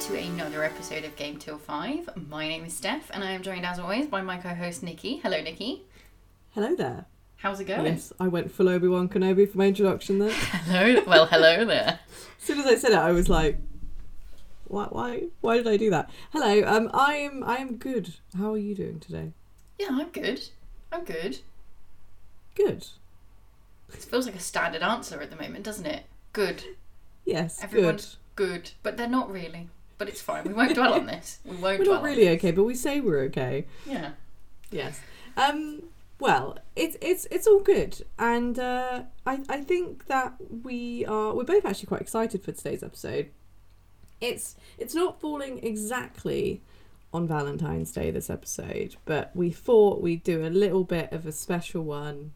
to another episode of Game Till 5. My name is Steph and I am joined as always by my co-host Nikki. Hello Nikki. Hello there. How's it going? Yes, I went full Obi Wan Kenobi for my introduction there. Hello. Well, hello there. as soon as I said it, I was like, "Why? Why? Why did I do that?" Hello. Um, I am. I am good. How are you doing today? Yeah, I'm good. I'm good. Good. It feels like a standard answer at the moment, doesn't it? Good. Yes. Everyone's good, but they're not really. But it's fine. We won't dwell on this. We won't. We're not really okay, but we say we're okay. Yeah. Yes. Um. Well, it's it's it's all good, and uh, I I think that we are we're both actually quite excited for today's episode. It's it's not falling exactly on Valentine's Day this episode, but we thought we'd do a little bit of a special one,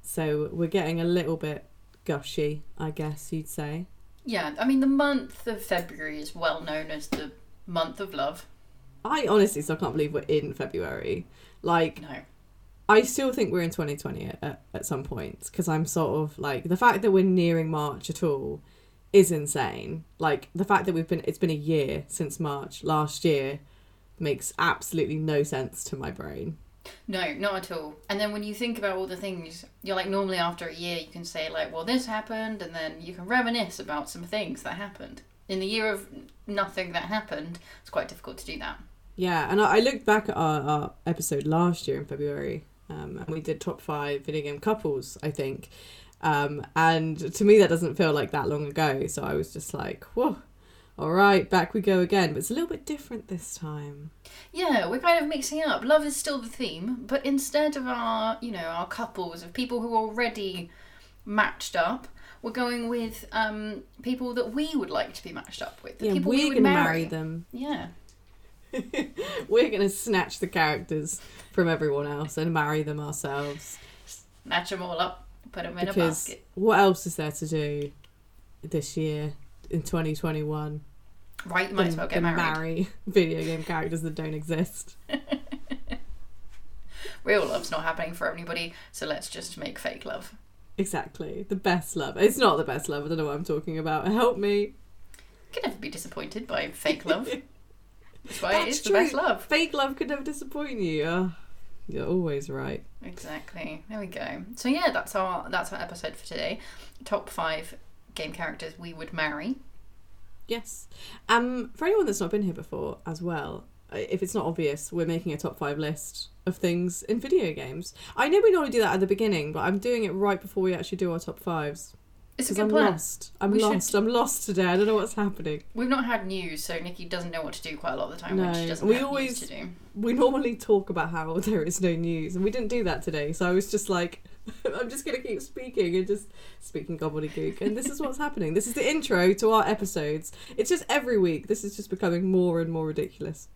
so we're getting a little bit gushy, I guess you'd say. Yeah, I mean the month of February is well known as the month of love. I honestly still can't believe we're in February. Like No. I still think we're in 2020 at, at, at some points because I'm sort of like the fact that we're nearing March at all is insane. Like the fact that we've been it's been a year since March last year makes absolutely no sense to my brain. No, not at all. And then when you think about all the things, you're like normally after a year you can say like, well, this happened, and then you can reminisce about some things that happened. In the year of nothing that happened, it's quite difficult to do that. Yeah, and I, I looked back at our, our episode last year in February, um, and we did top five video game couples, I think. Um, and to me, that doesn't feel like that long ago. So I was just like, whoa, all right, back we go again. But it's a little bit different this time. Yeah, we're kind of mixing up. Love is still the theme, but instead of our, you know, our couples of people who are already matched up, we're going with um, people that we would like to be matched up with. The Yeah, people we we're would going to marry. marry them. Yeah. We're going to snatch the characters from everyone else and marry them ourselves. Snatch them all up, put them in a Because basket. what else is there to do this year in 2021? Right, you might as well get married. marry video game characters that don't exist. Real love's not happening for anybody, so let's just make fake love. Exactly. The best love. It's not the best love. I don't know what I'm talking about. Help me. Can never be disappointed by fake love. That's why it That's is the best love. Fake love could never disappoint you. Oh, you're always right. Exactly. There we go. So yeah, that's our that's our episode for today. Top five game characters we would marry. Yes. Um, for anyone that's not been here before as well, uh, if it's not obvious, we're making a top five list of things in video games. I know we normally do that at the beginning, but I'm doing it right before we actually do our top fives. It's a good I'm plan. lost. I'm We should- lost. I'm lost today. I don't know what's happening. We've not had news, so Nikki doesn't know what to do quite a lot of the time when she No, doesn't we have always- news to do. We normally talk about how there is no news, and we didn't do that today. So I was just like, I'm just going to keep speaking and just speaking gobbledygook. And this is what's happening. This is the intro to our episodes. It's just every week. This is just becoming more and more ridiculous.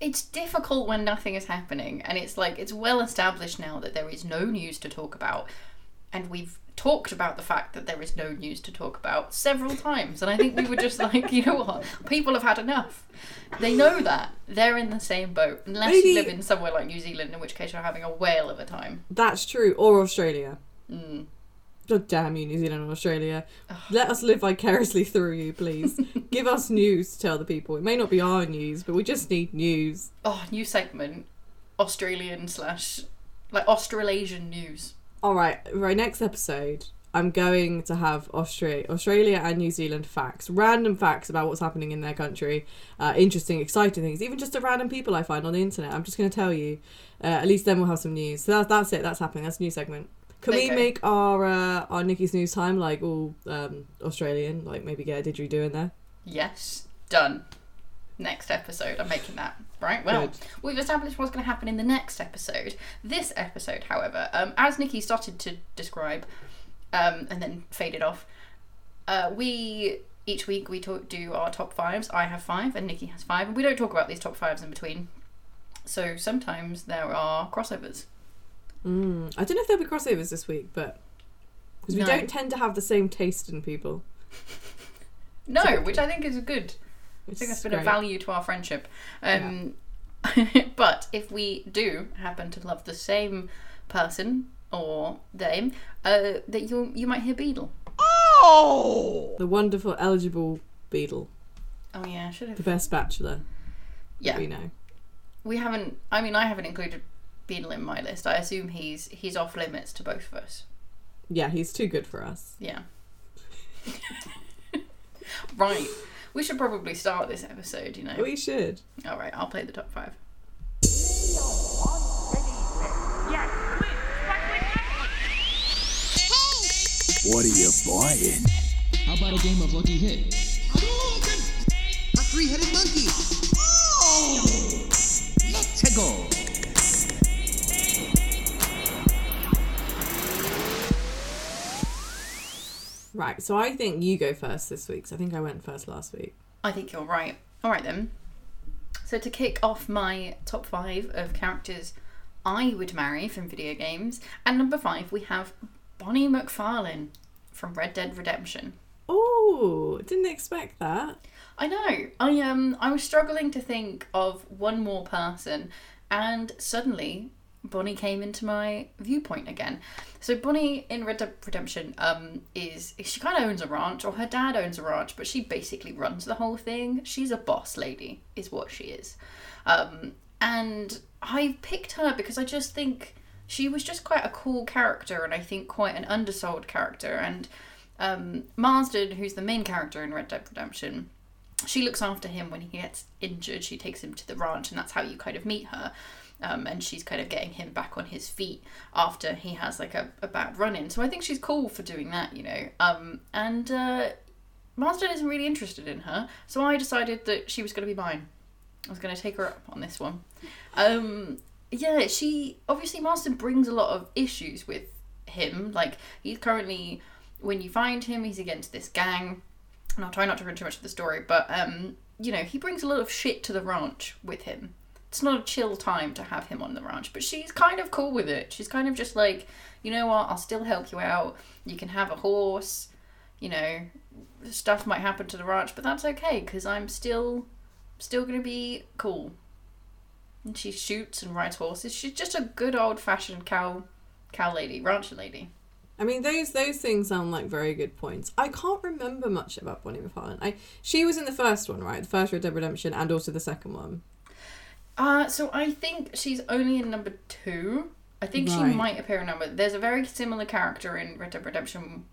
It's difficult when nothing is happening, and it's like it's well established now that there is no news to talk about, and we've talked about the fact that there is no news to talk about several times, and I think we were just like, you know what, people have had enough. They know that they're in the same boat, unless Maybe- you live in somewhere like New Zealand, in which case you're having a whale of a time. That's true. Or Australia. Mm. God damn you, New Zealand and Australia. Let us live vicariously through you, please. Give us news to tell the people. It may not be our news, but we just need news. Oh, new segment, Australian slash like Australasian news. All right, right. Next episode, I'm going to have Australia, Australia and New Zealand facts, random facts about what's happening in their country, uh, interesting, exciting things, even just the random people I find on the internet. I'm just going to tell you. Uh, at least then we'll have some news. So that's that's it. That's happening. That's a new segment. Can we make our uh, our Nikki's news time like all um, Australian? Like maybe get a didgeridoo in there. Yes, done. Next episode, I'm making that. Right, well, Good. we've established what's going to happen in the next episode. This episode, however, um, as Nikki started to describe um, and then faded off, uh, we each week we talk, do our top fives. I have five and Nikki has five, and we don't talk about these top fives in between. So sometimes there are crossovers. Mm. I don't know if there'll be crossovers this week, but because we No. don't tend to have the same taste in people. No, Typically. which I think is good. I think that's been a great. value to our friendship. Um, but if we do happen to love the same person or them, uh, that you you might hear Beadle. Oh! The wonderful eligible Beadle, Oh yeah, should have the best bachelor Yeah, we know. we haven't. I mean, I haven't included Beadle in my list. I assume he's he's off limits to both of us. Yeah, he's too good for us. Yeah. right. We should probably start this episode. You know. We should. All right. I'll play the top five. What are you buying? How about a game of Lucky Hit? A three-headed monkey. Oh! Let's go! Right, so I think you go first this week. 'cause I think I went first last week. I think you're right. All right then. So to kick off my top five of characters I would marry from video games, and number five we have Bonnie McFarlane from Red Dead Redemption. Oh, didn't expect that. I know. I um I was struggling to think of one more person, and suddenly Bonnie came into my viewpoint again. So Bonnie in Red Dead Redemption um is she kind of owns a ranch, or her dad owns a ranch, but she basically runs the whole thing. She's a boss lady, is what she is. Um, and I picked her because I just think she was just quite a cool character, and I think quite an undersold character. And um, Marston, who's the main character in Red Dead Redemption, she looks after him when he gets injured. She takes him to the ranch, and that's how you kind of meet her. Um, and she's kind of getting him back on his feet after he has like a, a bad run in. So I think she's cool for doing that, you know. Um, and uh, Marston isn't really interested in her, so I decided that she was going to be mine. I was going to take her up on this one. Um, yeah, she obviously Marston brings a lot of issues with him. Like he's currently, when you find him, he's against this gang and I'll try not to ruin too much of the story, but um, you know, he brings a lot of shit to the ranch with him. It's not a chill time to have him on the ranch, but she's kind of cool with it. She's kind of just like, you know what, I'll still help you out. You can have a horse, you know, stuff might happen to the ranch, but that's okay because I'm still still gonna be cool. And she shoots and rides horses. She's just a good old fashioned cow cow lady, rancher lady. I mean, those those things sound like very good points. I can't remember much about Bonnie McFarlane. I she was in the first one, right? The first Red Dead Redemption, and also the second one. Uh, so I think she's only in number two. I think she might appear in number. There's a very similar character in Red Dead Redemption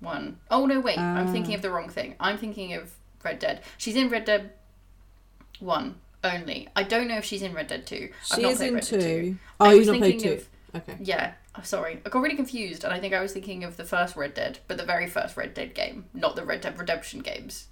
one. Oh no, wait, I'm Ah. thinking of the wrong thing. I'm thinking of Red Dead. She's in Red Dead one only. I don't know if she's in Red Dead two. She is in two. I Oh, was you've not played thinking two. Okay. Yeah, I'm sorry. I got really confused, and I think I was thinking of the first Red Dead, but the very first Red Dead game, not the Red Dead Redemption games.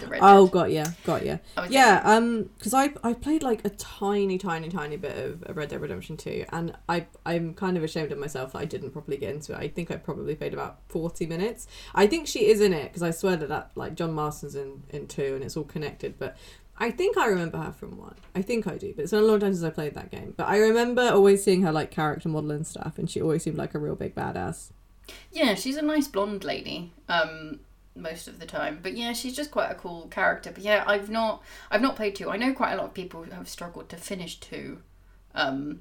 The Red Oh, Dead. got ya, got was Yeah, um, because I I played like a tiny, tiny, tiny bit of, of Red Dead Redemption two, and I I'm kind of ashamed of myself that I didn't properly get into it. I think I probably played about forty minutes. I think she is in it because I swear that that like John Marston's in in two, and it's all connected. But I think I remember her from one. I think I do, but it's been a long time since I played that game. But I remember always seeing her like character model and stuff, and she always seemed like a real big badass. Yeah, she's a nice blonde lady. Um, most of the time, but yeah, she's just quite a cool character. But yeah, I've not, I've not played two. I know quite a lot of people have struggled to finish two. Um,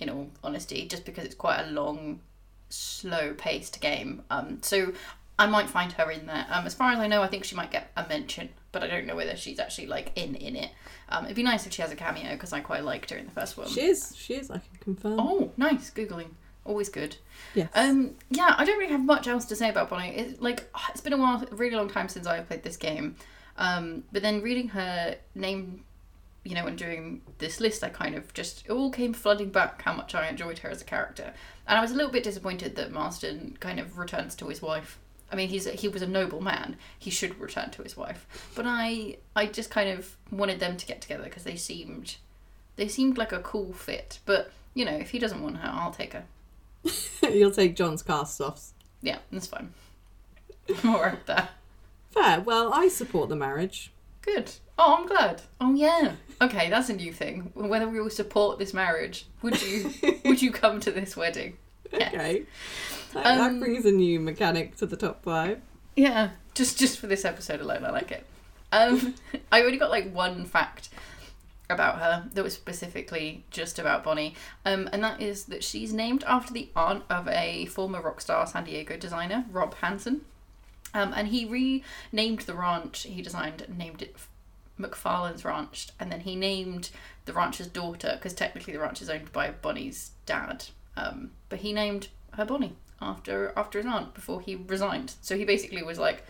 in all honesty, just because it's quite a long, slow-paced game. Um, so I might find her in there. Um, as far as I know, I think she might get a mention, but I don't know whether she's actually like in in it. Um, it'd be nice if she has a cameo because I quite liked her in the first one. She is, she is. I can confirm. Oh, nice googling, always good. yes. Um, yeah, I don't really have much else to say about Bonnie. It's like it's been a while, a really long time since I've played this game. Um, but then reading her name, you know, and doing this list, I kind of just it all came flooding back how much I enjoyed her as a character, and I was a little bit disappointed that Marston kind of returns to his wife. I mean, he's he was a noble man. He should return to his wife. But I I just kind of wanted them to get together because they seemed they seemed like a cool fit. But you know, if he doesn't want her, I'll take her. You'll take John's cast offs. Yeah, that's fine. I'm with that. Fair. Well, I support the marriage. Good. Oh, I'm glad. Oh yeah. Okay, that's a new thing. Whether we will support this marriage, would you would you come to this wedding? Yes. Okay. That, Um, that brings a new mechanic to the top five. Yeah, just just for this episode alone, I like it. Um, I already got like one fact about her that was specifically just about Bonnie, um, and that is that she's named after the aunt of a former Rockstar San Diego designer, Rob Hansen. Um, and he renamed the ranch he designed named it McFarlane's Ranch. And then he named the rancher's daughter, because technically the ranch is owned by Bonnie's dad. Um, but he named her Bonnie after after his aunt before he resigned. So he basically was like,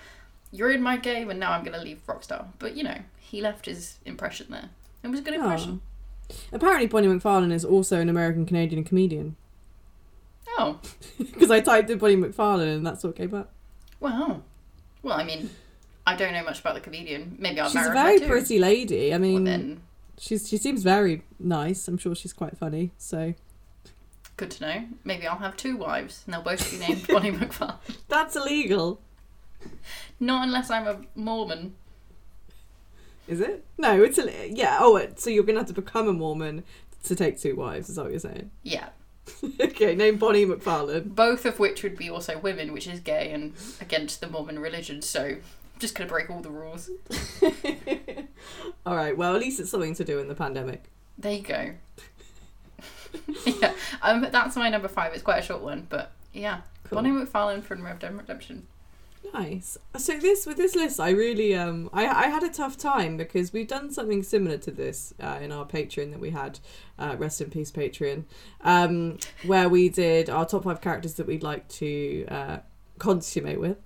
"You're in my game, and now I'm to leave Rockstar." But you know, he left his impression there. It was a good oh. impression. Apparently, Bonnie McFarlane is also an American Canadian comedian. Oh, Because I typed in Bonnie McFarlane and that's what came up. wow. Well, I mean, I don't know much about the comedian. Maybe I'll She's a very pretty lady. I Well, mean, then, she's she seems very nice. I'm sure she's quite funny. So good to know. Maybe I'll have two wives, and they'll both be named Bonnie McFarlane. that's illegal, Not unless I'm a Mormon. Is it? No, it's a yeah. Oh, so you're gonna have to become a Mormon to take two wives. Is that what you're saying? Yeah, okay, name Bonnie McFarlane. both of which would be also women, which is gay and against the Mormon religion. So, I'm just gonna break all the rules. All right. Well, at least it's something to do in the pandemic. There you go. yeah, um, that's my number five. It's quite a short one, but yeah, Cool. Bonnie McFarlane from Red Dead Redemption. Nice. So this with this list, I really um I I had a tough time because we've done something similar to this uh, in our Patreon that we had, uh, rest in peace Patreon, um where we did our top five characters that we'd like to uh, consummate with,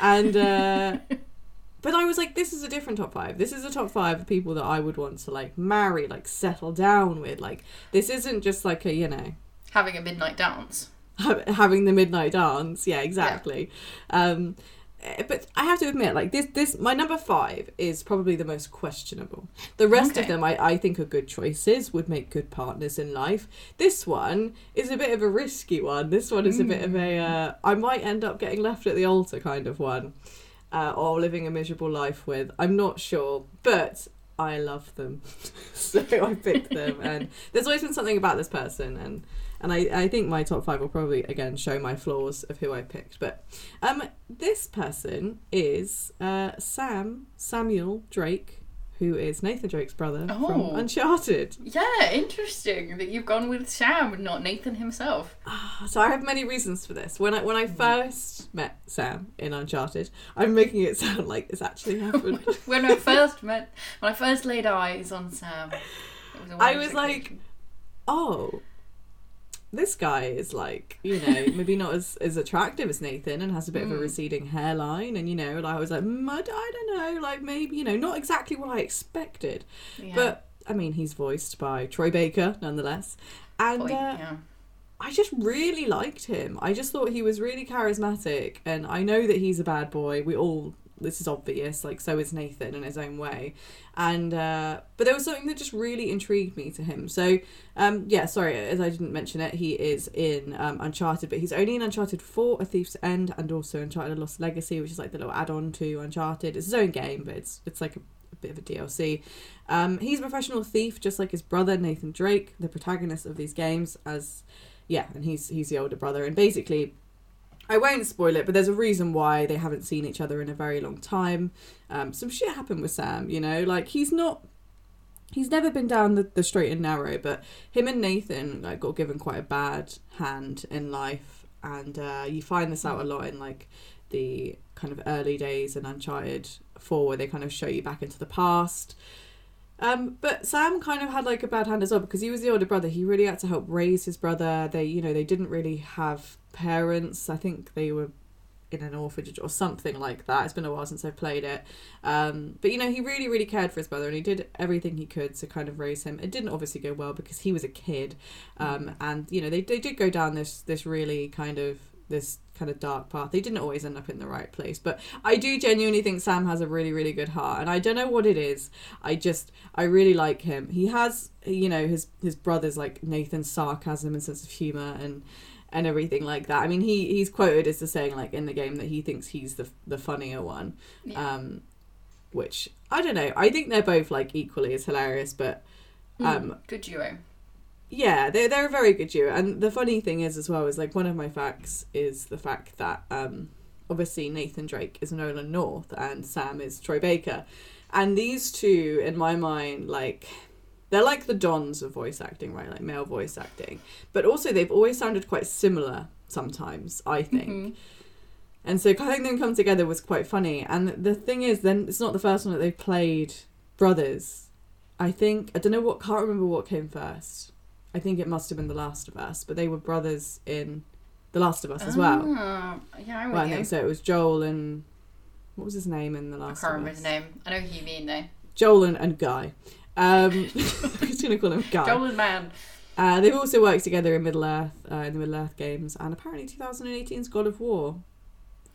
and uh, but I was like, this is a different top five. This is a top five of people that I would want to like marry, like settle down with. Like this isn't just like a you know Having a midnight dance. Ha- having the midnight dance. Yeah exactly. Um eh, but i have to admit like this this my number five is probably the most questionable. The rest of them I, I think are good choices would make good partners in life. This one is a bit of a risky one. This one is a bit of a uh, i might end up getting left at the altar kind of one uh, or living a miserable life with. I'm not sure. But i love them so i picked them and there's always been something about this person and and I, I think my top five will probably again show my flaws of who I picked. But um, this person is uh, Sam Samuel Drake, who is Nathan Drake's brother from Oh. Uncharted. Yeah, interesting that you've gone with Sam, not Nathan himself. Ah, so I have many reasons for this. When I when I first met Sam in Uncharted, I'm making it sound like this actually oh happened. when I first met, when I first laid eyes on Sam, was I was like, oh, this guy is like, you know, maybe not as, as attractive as Nathan and has a bit of a receding hairline. And, you know, like, I was like, mm, I don't know, like maybe, you know, not exactly what I expected. yeah. But, I mean, he's voiced by Troy Baker, nonetheless. And Boy, uh, yeah. I just really liked him. I just thought he was really charismatic. And I know that he's a bad boy. We all, this is obvious, like, so is Nathan in his own way. And, uh, but there was something that just really intrigued me to him. So, um, yeah, sorry, as I didn't mention it, he is in um, Uncharted, but he's only in Uncharted 4, A Thief's End, and also Uncharted Lost Legacy, which is like the little add on to Uncharted. It's his own game, but it's, it's like a bit of a DLC. Um, he's a professional thief, just like his brother Nathan Drake, the protagonist of these games, as yeah, and he's he's the older brother, and basically, I won't spoil it, but there's a reason why they haven't seen each other in a very long time. Um, some shit happened with Sam, you know, like he's not. He's never been down the, the straight and narrow, but him and Nathan like got given quite a bad hand in life, and uh, you find this out a lot in like the kind of early days in Uncharted Four, where they kind of show you back into the past. Um, but Sam kind of had like a bad hand as well because he was the older brother. He really had to help raise his brother. They, you know, they didn't really have parents. I think they were in an orphanage or something like that. It's been a while since I've played it. Um, but you know, he really, really cared for his brother and he did everything he could to kind of raise him. It didn't obviously go well because he was a kid. Um, and you know, they, they did go down this, this really kind of, this kind of dark path. They didn't always end up in the right place. But I do genuinely think Sam has a really, really good heart. And I don't know what it is. I just, I really like him. He has, you know, his, his brother's like Nathan's sarcasm and sense of humor and, and everything like that. I mean, he he's quoted as to saying like in the game that he thinks he's the the funnier one, Yeah. um, which I don't know. I think they're both like equally as hilarious, but um, Good duo. Yeah, they're they're a very good duo. And the funny thing is as well is like one of my facts is the fact that um, obviously Nathan Drake is Nolan North and Sam is Troy Baker, and these two in my mind like they're like the dons of voice acting, right? Like male voice acting. But also they've always sounded quite similar sometimes, I think. And so having them come together was quite funny. And the thing is, then it's not the first one that they've played brothers. I think I don't know what can't remember what came first. I think it must have been The Last of Us, but they were brothers in The Last of Us as well. Ah, yeah, I'm Well, I you. think so. It was Joel and what was his name in The Last I can't of remember Us? his name. I know who you mean though. Joel and, and Guy. Um, I'm just gonna call him Guy. Joel and Man. Uh, they've also worked together in Middle Earth, uh, in the Middle Earth games, and apparently 2018's God of War.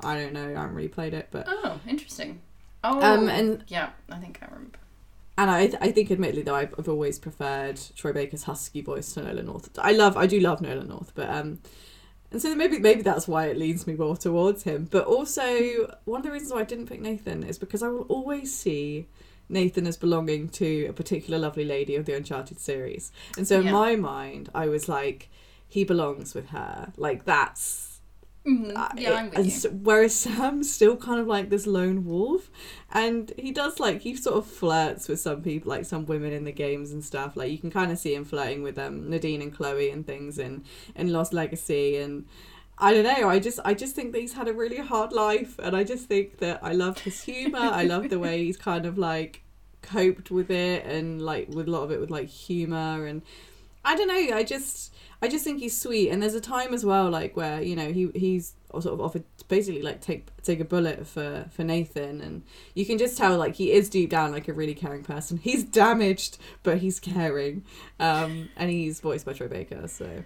I don't know. I haven't really played it, but Oh, interesting. Oh, Um, and- yeah, I think I remember. And I, I think admittedly though I've, I've always preferred Troy Baker's husky voice to Nolan North. I love, I do love Nolan North, but um, and so maybe maybe that's why it leads me more towards him. But also one of the reasons why I didn't pick Nathan is because I will always see Nathan as belonging to a particular lovely lady of the Uncharted series, and so in my mind I was like, he belongs with her. Like that's Mhm. Uh, Yeah, I'm with and you. whereas Sam's still kind of like this lone wolf, and he does like he sort of flirts with some people, like some women in the games and stuff. Like you can kind of see him flirting with um Nadine and Chloe and things in in Lost Legacy, and I don't know. I just I just think that he's had a really hard life, and I just think that I love his humor. I love the way he's kind of like coped with it, and like with a lot of it with like humor and. I don't know. I just, I just think he's sweet, and there's a time as well, like where you know he he's sort of offered to basically like take take a bullet for for Nathan, and you can just tell like he is deep down like a really caring person. He's damaged, but he's caring, um, and he's voiced by Troy Baker. So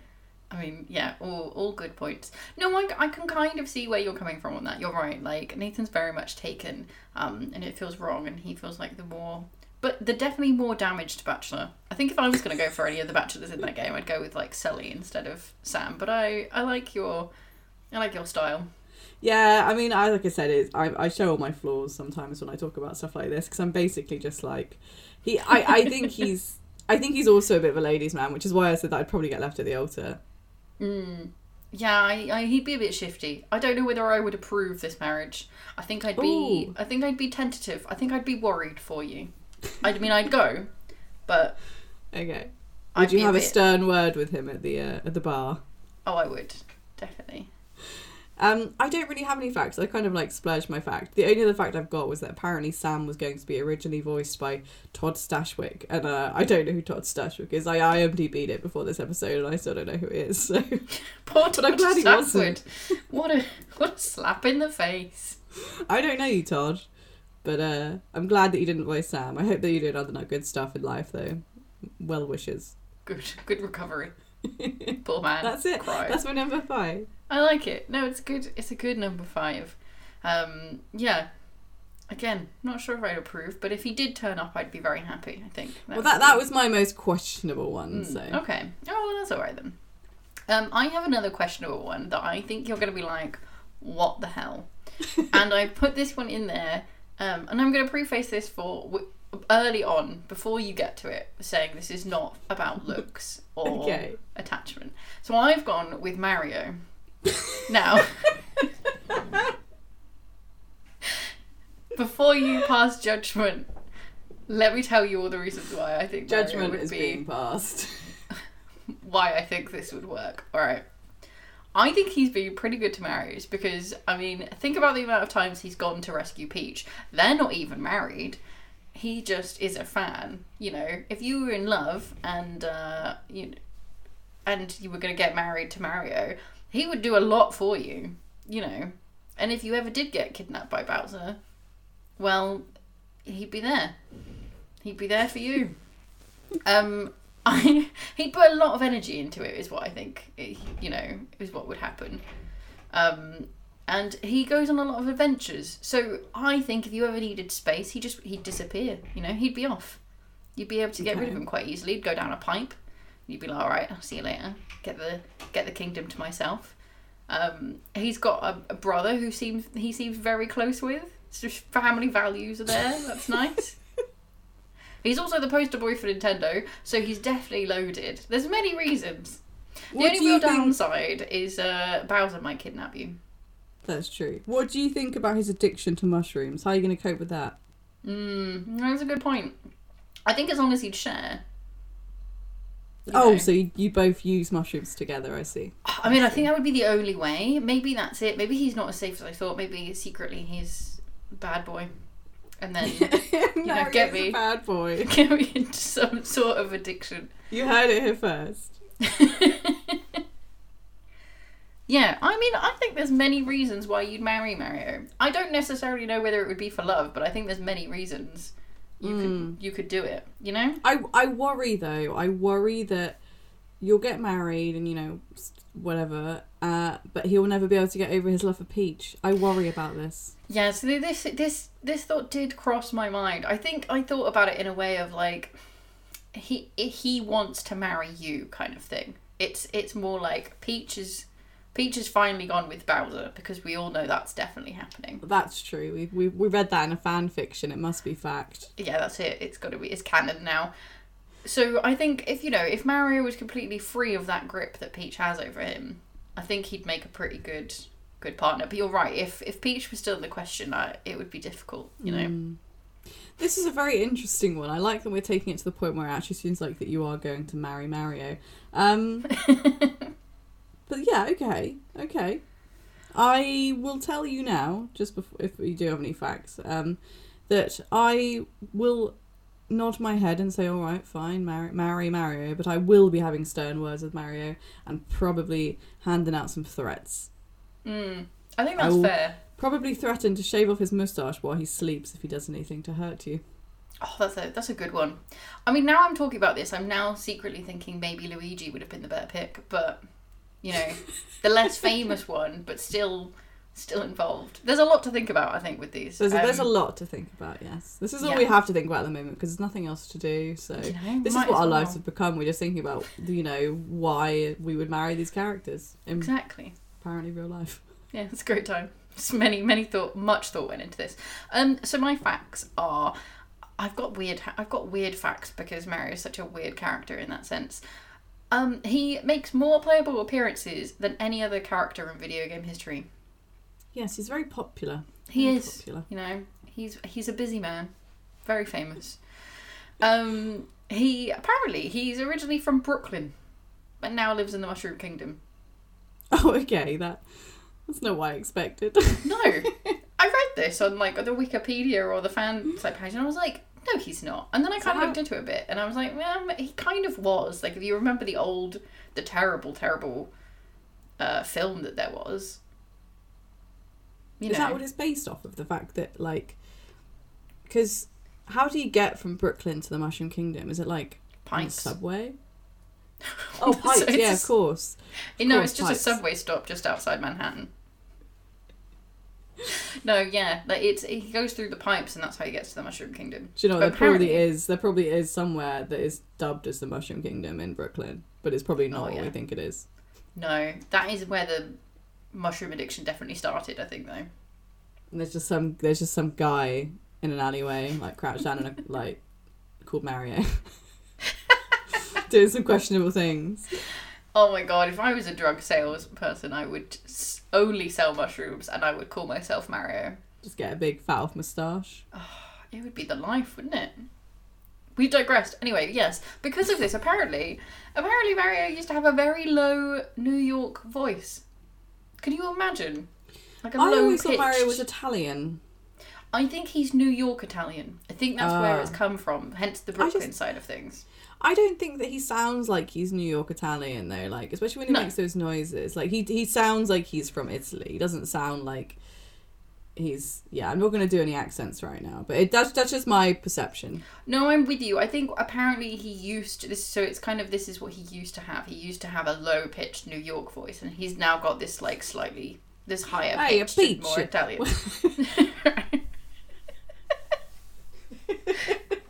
I mean, yeah, all, all good points. No, I, I can kind of see where you're coming from on that. You're right. Like, Nathan's very much taken, um, and it feels wrong, and he feels like the more. But the definitely more damaged Bachelor. I think if I was going to go for any of the Bachelors in that game, I'd go with, like, Sully instead of Sam. But I, I like your. I like your style. yeah, I mean, I like I said, it's, I I show all my flaws sometimes when I talk about stuff like this because I'm basically just like he. I I think he's. I think he's also a bit of a ladies' man, which is why I said that I'd probably get left at the altar. Mm. Yeah, I, I, he'd be a bit shifty. I don't know whether I would approve this marriage. I think I'd be. Ooh. I think I'd be tentative. I think I'd be worried for you. I mean, I'd go, but Okay. I'd you have a bit- stern word with him at the uh, at the bar? Oh, I would definitely. Um, I don't really have any facts. I kind of like splurged my fact. The only other fact I've got was that apparently Sam was going to be originally voiced by Todd Stashwick, and uh, I don't know who Todd Stashwick is. I IMDb'd it before this episode, and I still don't know who he is. So Poor But I'm Todd glad he Stafford. What a what a slap in the face. I don't know you, Todd, but uh, I'm glad that you didn't voice Sam. I hope that you're doing other not good stuff in life, though. Well wishes. Good good recovery. Poor man. That's it. That's my number five. I like it. No, it's good. It's a good number five. Um, yeah. Again, not sure if I'd approve, but if he did turn up, I'd be very happy. I think. Well, that that was my most questionable one. Mm, So Okay. Oh, well, that's all right then. Um, I have another questionable one that I think you're going to be like, what the hell? and I put this one in there, um, and I'm going to preface this for w- early on before you get to it, saying this is not about looks or Okay. attachment. So I've gone with Mario. now, before you pass judgment, let me tell you all the reasons why I think judgment would is be being passed. why I think this would work. All right. I think he's been pretty good to Marius because, I mean, think about the amount of times he's gone to rescue Peach. They're not even married. He just is a fan. You know, if you were in love and uh, you and you were going to get married to Mario, he would do a lot for you. You know, and if you ever did get kidnapped by Bowser, well, he'd be there. He'd be there for you. Um, I he'd put a lot of energy into it, is what I think. eh, You know, is what would happen. Um, and he goes on a lot of adventures. So I think if you ever needed space, he just he'd disappear. You know, he'd be off. You'd be able to get rid of him quite easily. He'd go down a pipe. You'd be like, all right, I'll see you later. Get the get the kingdom to myself. Um, he's got a, a brother who seems he seems very close with. So family values are there. That's nice. He's also the poster boy for Nintendo, so he's definitely loaded. There's many reasons. The What only real think- downside is uh, Bowser might kidnap you. That's true. What do you think about his addiction to mushrooms? How are you going to cope with that? Mm, that's a good point. I think as long as he'd share. you Oh, know. so you, you both use mushrooms together, I see. I mean, I think that would be the only way. Maybe that's it. Maybe he's not as safe as I thought. Maybe secretly he's bad boy, and then no, get me. a bad boy. get me into some sort of addiction. You heard it here first. Yeah, I mean, I think there's many reasons why you'd marry Mario. I don't necessarily know whether it would be for love, but I think there's many reasons you could hmm. you could do it. You know? I I worry though. I worry that you'll get married and you know whatever, uh, but he'll never be able to get over his love for Peach. I worry about this. Yeah. So this this this thought did cross my mind. I think I thought about it in a way of like he he wants to marry you kind of thing. It's it's more like Peach is Peach has finally gone with Bowser because we all know that's definitely happening. That's true. We we we read that in a fan fiction. It must be fact. yeah, that's it. It's got to be. It's canon now. So I think if you know if Mario was completely free of that grip that Peach has over him, I think he'd make a pretty good good partner. But you're right. If if Peach was still in the question, I, it would be difficult. You know. This is a very interesting one. I like that we're taking it to the point where it actually seems like that you are going to marry Mario. Um, but yeah, okay, okay. I will tell you now, just before if you do have any facts, um, that I will nod my head and say, "All right, fine, marry, marry Mario," but I will be having stern words with Mario and probably handing out some threats. Mm, I think I that's will- fair. Probably threaten to shave off his moustache while he sleeps if he does anything to hurt you. Oh, that's a that's a good one. I mean, now I'm talking about this, I'm now secretly thinking maybe Luigi would have been the better pick, but you know, the less famous one, but still still involved. There's a lot to think about, I think, with these. There's, there's a Um, lot to think about, yes. This is all yeah. we have to think about at the moment because there's nothing else to do. So You know, this is what our well. lives have become. We're just thinking about, you know, why we would marry these characters exactly. apparently real life. Yeah, it's a great time. Just many, many thought, much thought went into this. Um, so my facts are, I've got weird, I've got weird facts because Mario is such a weird character in that sense. Um, he makes more playable appearances than any other character in video game history. Yes, he's very popular. He Very is, popular. you know, he's he's a busy man, very famous. Um, he apparently he's originally from Brooklyn, but now lives in the Mushroom Kingdom. Oh, okay. That that's not what I expected. No, I read this on like the Wikipedia or the fan site page, and I was like, no, he's not. And then I So kind of looked into it a bit, and I was like, well, he kind of was. Like, if you remember the old, the terrible, terrible uh, film that there was, you is know, that what it's based off of? The fact that like, because how do you get from Brooklyn to the Mushroom Kingdom? Is it like Pints. subway? Oh, So pipes. it's yeah, of course. no, course, it's just a subway stop just outside Manhattan. No, yeah, like it's he goes through the pipes, and that's how he gets to the Mushroom Kingdom. Do you know But there probably is there probably is somewhere that is dubbed as the Mushroom Kingdom in Brooklyn, but it's probably not Oh, what we think it is. No, that is where the mushroom addiction definitely started. I think though. And there's just some there's just some guy in an alleyway, like crouched down in a like called Mario. Doing some questionable things. Oh my god, if I was a drug sales person, I would only sell mushrooms and I would call myself Mario. Just get a big fat off moustache. It would be the life, wouldn't it? We digressed. Anyway, yes, because of this, apparently, apparently Mario used to have a very low New York voice. Can you imagine? Like a I low always thought Mario was Italian. I think he's New York Italian. I think that's where Ah. it's come from, hence the Brooklyn just- side of things. I don't think that he sounds like he's New York Italian though. Like especially when he No. makes those noises. Like he he sounds like he's from Italy. He doesn't sound like he's yeah. I'm not gonna do any accents right now, but it that's that's just my perception. No, I'm with you. I think apparently he used to, this, so it's kind of this is what he used to have. He used to have a low pitched New York voice, and he's now got this like slightly this higher hey, pitched more Italian.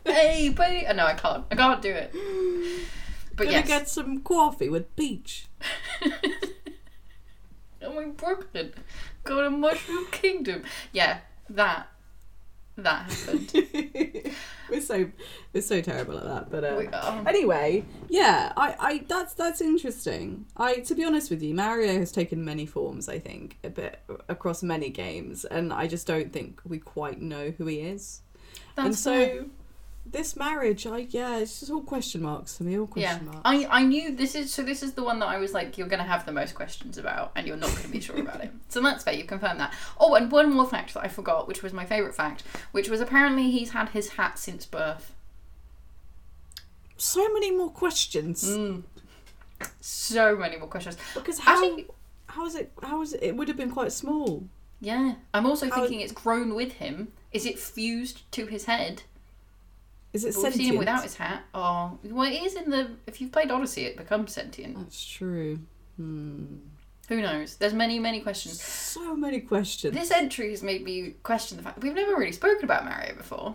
hey, buddy! Oh, no, I can't. I can't do it. But Gonna yes, get some coffee with peach. I'm in Brooklyn. Got to Mushroom Kingdom. Yeah, that that happened. we're so we're so terrible at that. But uh, anyway, yeah, I, I that's that's interesting. I to be honest with you, Mario has taken many forms. I think a bit across many games, and I just don't think we quite know who he is. and That's so fair. This marriage, I yeah, it's just all question marks for me. All Yeah, question marks. I, I knew this is so. This is the one that I was like, you're gonna have the most questions about, and you're not gonna be sure about it. So that's fair. You've confirmed that. Oh, and one more fact that I forgot, which was my favorite fact, which was apparently he's had his hat since birth. so many more questions. Mm. So many more questions. Because how Actually- how is it? How is it? It would have been quite small. Yeah, I'm also How- thinking it's grown with him. Is it fused to his head? Is it But we've seen him without his hat. Oh, well, it is in the. If you've played Odyssey, it becomes sentient. That's true. Hmm. Who knows? There's many, many questions. So many questions. This entry has made me question the fact we've never really spoken about Mario before.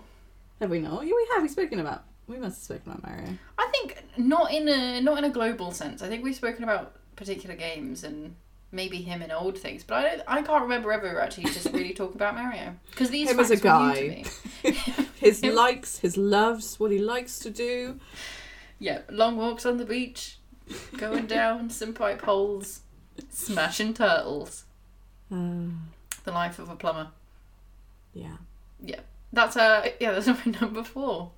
Have we not? Yeah, we have. We've spoken about. We must have spoken about Mario. I think not in a not in a global sense. I think we've spoken about particular games and maybe him in old things, but I don't. I can't remember ever actually just really talking about Mario because these Him as a were new to guy. me. His Him- likes, his loves, what he likes to do. Yeah, long walks on the beach, going down some pipe holes, smashing turtles. The life of a plumber. Yeah. Yeah. That's uh yeah, that's my number four.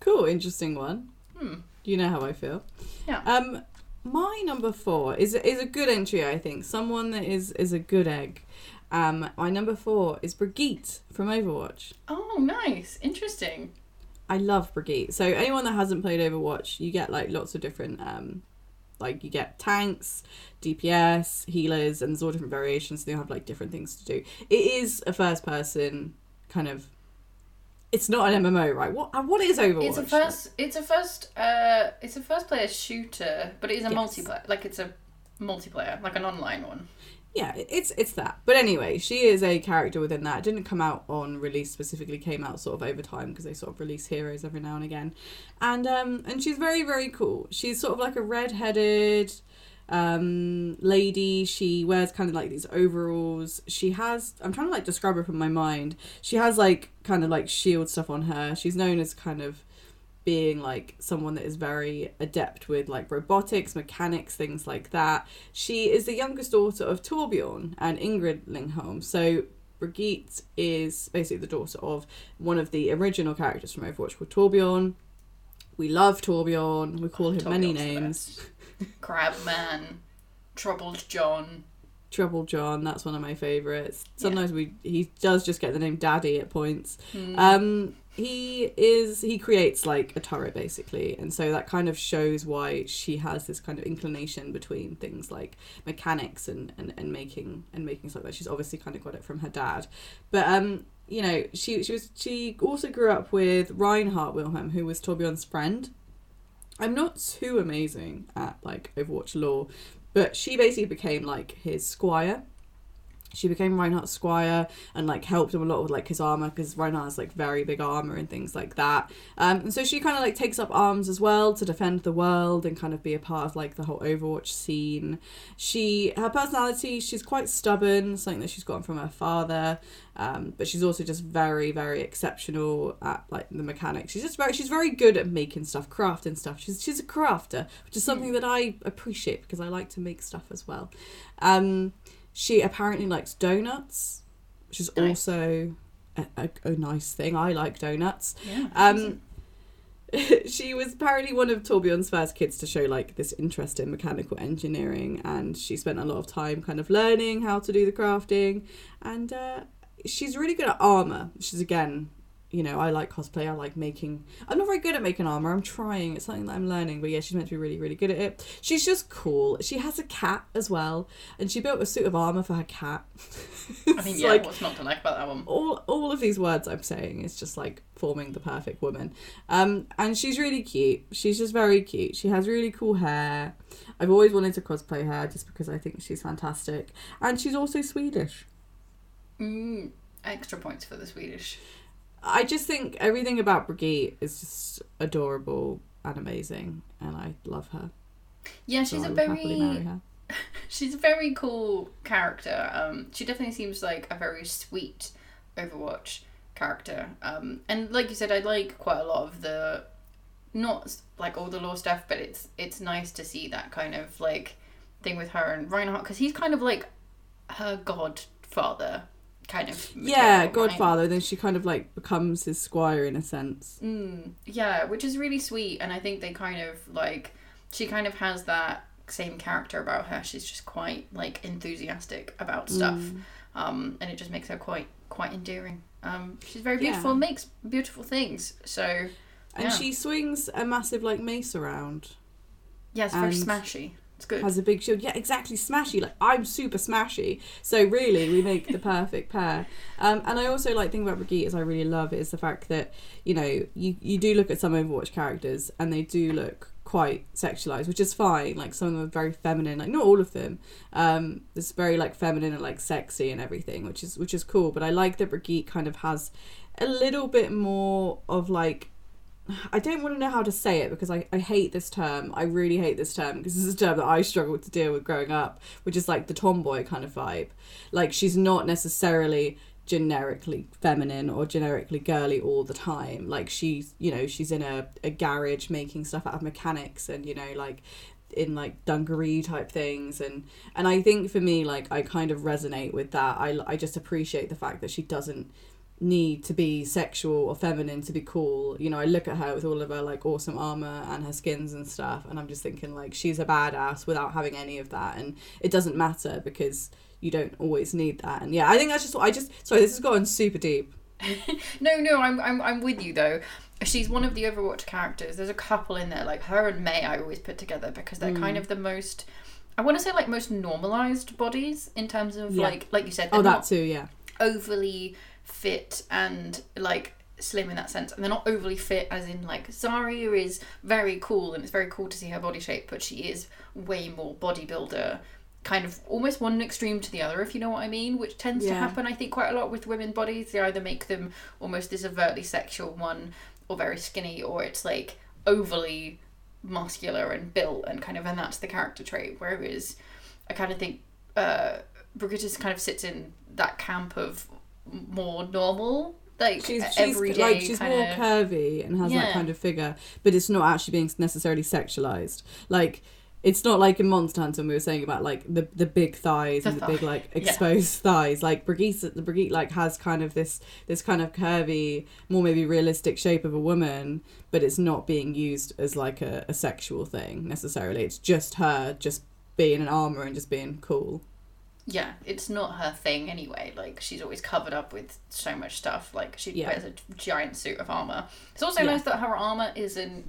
Cool, interesting one. Hmm. You know how I feel. Yeah. Um, my number four is is a good entry. I think someone that is is a good egg. Um, my number four is Brigitte from Overwatch. Oh, nice, interesting. I love Brigitte. So anyone that hasn't played Overwatch, you get like lots of different um like you get tanks, DPS, healers, and there's all different variations. So they have like different things to do. It is a first person kind of. It's not an MMO, right? What what is Overwatch? It's a first. It's a first. Uh, it's a first player shooter, but it is a Yes. multiplayer. Like it's a multiplayer, like an online one. Yeah, it's it's that. But anyway, she is a character within that. It didn't come out on release specifically. Came out sort of over time because they sort of release heroes every now and again, and um and she's very very cool. She's sort of like a red-headed um lady she wears kind of like these overalls she has i'm trying to like describe her from my mind she has like kind of like shield stuff on her she's known as kind of being like someone that is very adept with like robotics, mechanics, things like that. She is the youngest daughter of Torbjorn and Ingrid Lindholm. So Brigitte is basically the daughter of one of the original characters from Overwatch called Torbjorn. We love Torbjorn. We call him many Torbjorn's the names. Best. Crab Man, Troubled John. Trouble John, that's one of my favourites. Sometimes we he does just get the name Daddy at points. Um he is he creates like a turret basically and so that kind of shows why she has this kind of inclination between things like mechanics and, and, and making and making stuff like that. She's obviously kind of got it from her dad. But um you know, she she was she also grew up with Reinhardt Wilhelm, who was Torbjorn's friend. I'm not too amazing at like Overwatch lore, but she basically became like his squire. She became Reinhardt's squire and like helped him a lot with like his armor because Reinhardt has like very big armor and things like that. Um, and so she kind of like takes up arms as well to defend the world and kind of be a part of like the whole Overwatch scene. She her personality she's quite stubborn, something that she's gotten from her father. Um, but she's also just very very exceptional at like the mechanics. She's just very she's very good at making stuff, crafting stuff. She's she's a crafter, which is something that I appreciate because I like to make stuff as well. Um, she apparently likes donuts, which is Nice. also a, a, a nice thing. I like donuts. Yeah. Um, she was apparently one of Torbjorn's first kids to show like this interest in mechanical engineering, and she spent a lot of time kind of learning how to do the crafting. And uh, she's really good at armor. She's again, you know, I like cosplay. I like making. I'm not very good at making armor. I'm trying. It's something that I'm learning. But yeah, she's meant to be really, really good at it. She's just cool. She has a cat as well, and she built a suit of armor for her cat. I mean, yeah. like- what's not to like about that one? all all of these words I'm saying is just like forming the perfect woman. Um, and she's really cute. She's just very cute. She has really cool hair. I've always wanted to cosplay her just because I think she's fantastic. And she's also Swedish. Mm, extra points for the Swedish. I just think everything about Brigitte is just adorable and amazing, and I love her. Yeah, she's I a would happily marry very she's a very cool character. Um, she definitely seems like a very sweet Overwatch character. Um, and like you said, I like quite a lot of the not like all the lore stuff, but it's it's nice to see that kind of like thing with her and Reinhardt because he's kind of like her godfather kind of Yeah, material, right? Godfather. Then she kind of like becomes his squire in a sense. Mm, yeah, which is really sweet, and I think they kind of like she kind of has that same character about her. She's just quite like enthusiastic about stuff, Mm. um, and it just makes her quite quite endearing. Um, she's very Yeah. beautiful, and makes beautiful things. So And Yeah. she swings a massive like mace around. yeah, very smashy. It's good. Has a big shield. Yeah, exactly. Smashy. Like I'm super smashy. So really, we make the perfect pair. Um, and I also like thing about Brigitte is I really love is the fact that you know you you do look at some Overwatch characters and they do look quite sexualized, which is fine. Like some of them are very feminine. Like not all of them. Um, it's very like feminine and like sexy and everything, which is which is cool. But I like that Brigitte kind of has a little bit more of like I don't want to know how to say it because I, I hate this term. I really hate this term because this is a term that I struggled to deal with growing up, which is like the tomboy kind of vibe. Like she's not necessarily generically feminine or generically girly all the time. Like she's, you know, she's in a, a garage making stuff out of mechanics and, you know, like in like dungaree type things and and I think for me like I kind of resonate with that. I I just appreciate the fact that she doesn't need to be sexual or feminine to be cool. You know, I look at her with all of her like awesome armor and her skins and stuff, and I'm just thinking like she's a badass without having any of that, and it doesn't matter because you don't always need that. And yeah, I think that's just what I just. Sorry, this has gone super deep. No, no, I'm, I'm, I'm with you though. She's one of the Overwatch characters. There's a couple in there, like her and Mei. I always put together because they're Mm. kind of the most. I want to say like most normalized bodies in terms of Yeah. like like you said. Oh, that not too. Yeah. overly fit and like slim in that sense, and they're not overly fit as in like Zarya is very cool and it's very cool to see her body shape, but she is way more bodybuilder. Kind of almost one extreme to the other, if you know what I mean, which tends to happen, I think, quite a lot with women bodies. They either make them almost this overtly sexual one or very skinny, or it's like overly muscular and built and kind of, and that's the character trait. Whereas I kind of think uh, Brigitte just kind of sits in that camp of more normal, like She's, she's like she's more of. curvy and has Yeah. that kind of figure, but it's not actually being necessarily sexualized. Like it's not like in Monster Hunter when we were saying about like the the big thighs The and the big like Yeah. exposed thighs. Like Brigitte, the Brigitte like has kind of this this kind of curvy, more maybe realistic shape of a woman, but it's not being used as like a, a sexual thing necessarily. It's just her just being an armor and just being cool. Yeah, it's not her thing anyway. Like she's always covered up with so much stuff. Like she Yeah. wears a giant suit of armor. It's also Yeah. nice that her armor isn't.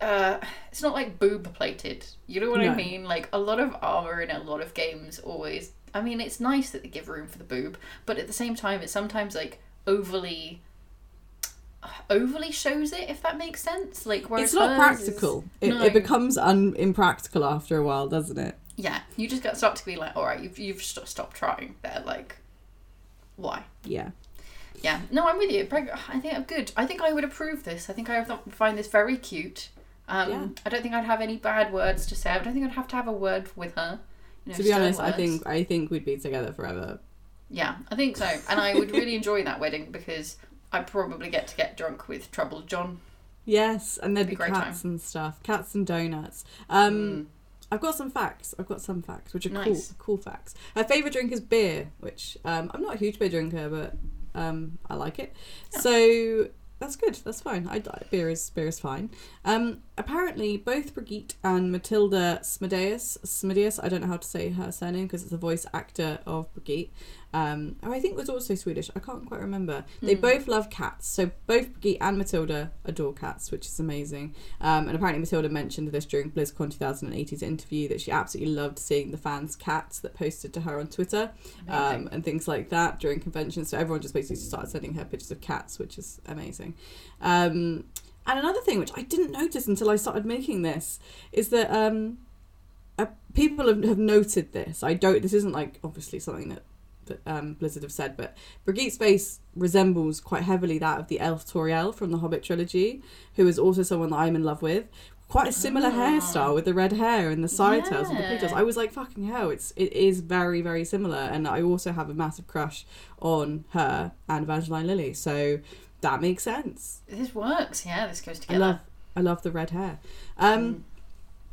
Uh, it's not like boob plated. You know what I mean? Like a lot of armor in a lot of games always. I mean, it's nice that they give room for the boob, but at the same time, it's sometimes like overly. Overly shows it, if that makes sense. Like, where it's not hers is- practical. It, No. it becomes un- impractical after a while, doesn't it? Yeah, you just got start to be like, all right, you've you've st- stopped trying. There, like, why? Yeah. Yeah, no, I'm with you. I think I'm good. I think I would approve this. I think I find this very cute. Um, Yeah. I don't think I'd have any bad words to say. I don't think I'd have to have a word with her. You know, to be honest, I think I think we'd be together forever. Yeah, I think so. And I would really enjoy that wedding because I'd probably get to get drunk with Torbjörn. Yes, and there'd Be be cats and stuff, cats and donuts. Um, Mm. I've got some facts. I've got some facts, which are Nice. cool, cool facts. Her favorite drink is beer, which um, I'm not a huge beer drinker, but um, I like it. So that's good. That's fine. I beer is beer is fine. Um, apparently, both Brigitte and Matilda Smedius, Smedius, I don't know how to say her surname because it's a voice actor of Brigitte. Um, who I think was also Swedish. I can't quite remember. They Hmm. both love cats. So both Brigitte and Matilda adore cats, which is amazing. Um, and apparently Matilda mentioned this during BlizzCon 2018's interview that she absolutely loved seeing the fans' cats that posted to her on Twitter um, and things like that during conventions. So everyone just basically started sending her pictures of cats, which is amazing. Um, and another thing which I didn't notice until I started making this is that um, uh, people have, have noted this. I don't. This isn't like obviously something that um, Blizzard have said, but Brigitte's face resembles quite heavily that of the elf Tauriel from the Hobbit trilogy, who is also someone that I'm in love with. Quite a similar hairstyle with the red hair and the side tails and the pigtails. I was like, fucking hell, it's it is very very similar. And I also have a massive crush on her and Evangeline Lilly, so that makes sense. This works. Yeah, this goes I together. love I love the red hair, um, Mm.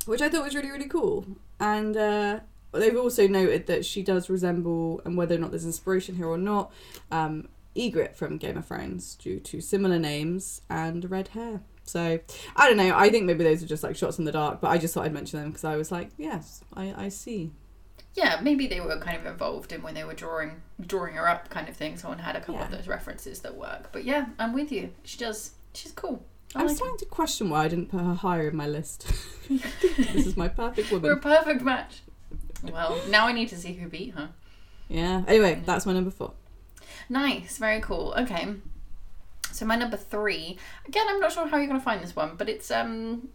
which I thought was really really cool. And uh, they've also noted that she does resemble, and whether or not there's inspiration here or not, um, Ygritte from Game of Thrones due to similar names and red hair. So I don't know. I think maybe those are just like shots in the dark, but I just thought I'd mention them because I was like, yes, I, I see. Yeah, maybe they were kind of involved in when they were drawing drawing her up, kind of thing. Someone had a couple of those references that work. But yeah, I'm with you. She does. She's cool. I I'm like starting to question why I didn't put her higher in my list. this is my perfect woman. We're a perfect match. Well, now I need to see who beat her. Yeah. Anyway, that's my number four. Nice, very cool. Okay. So my number three, again, I'm not sure how you're gonna find this one, but it's um,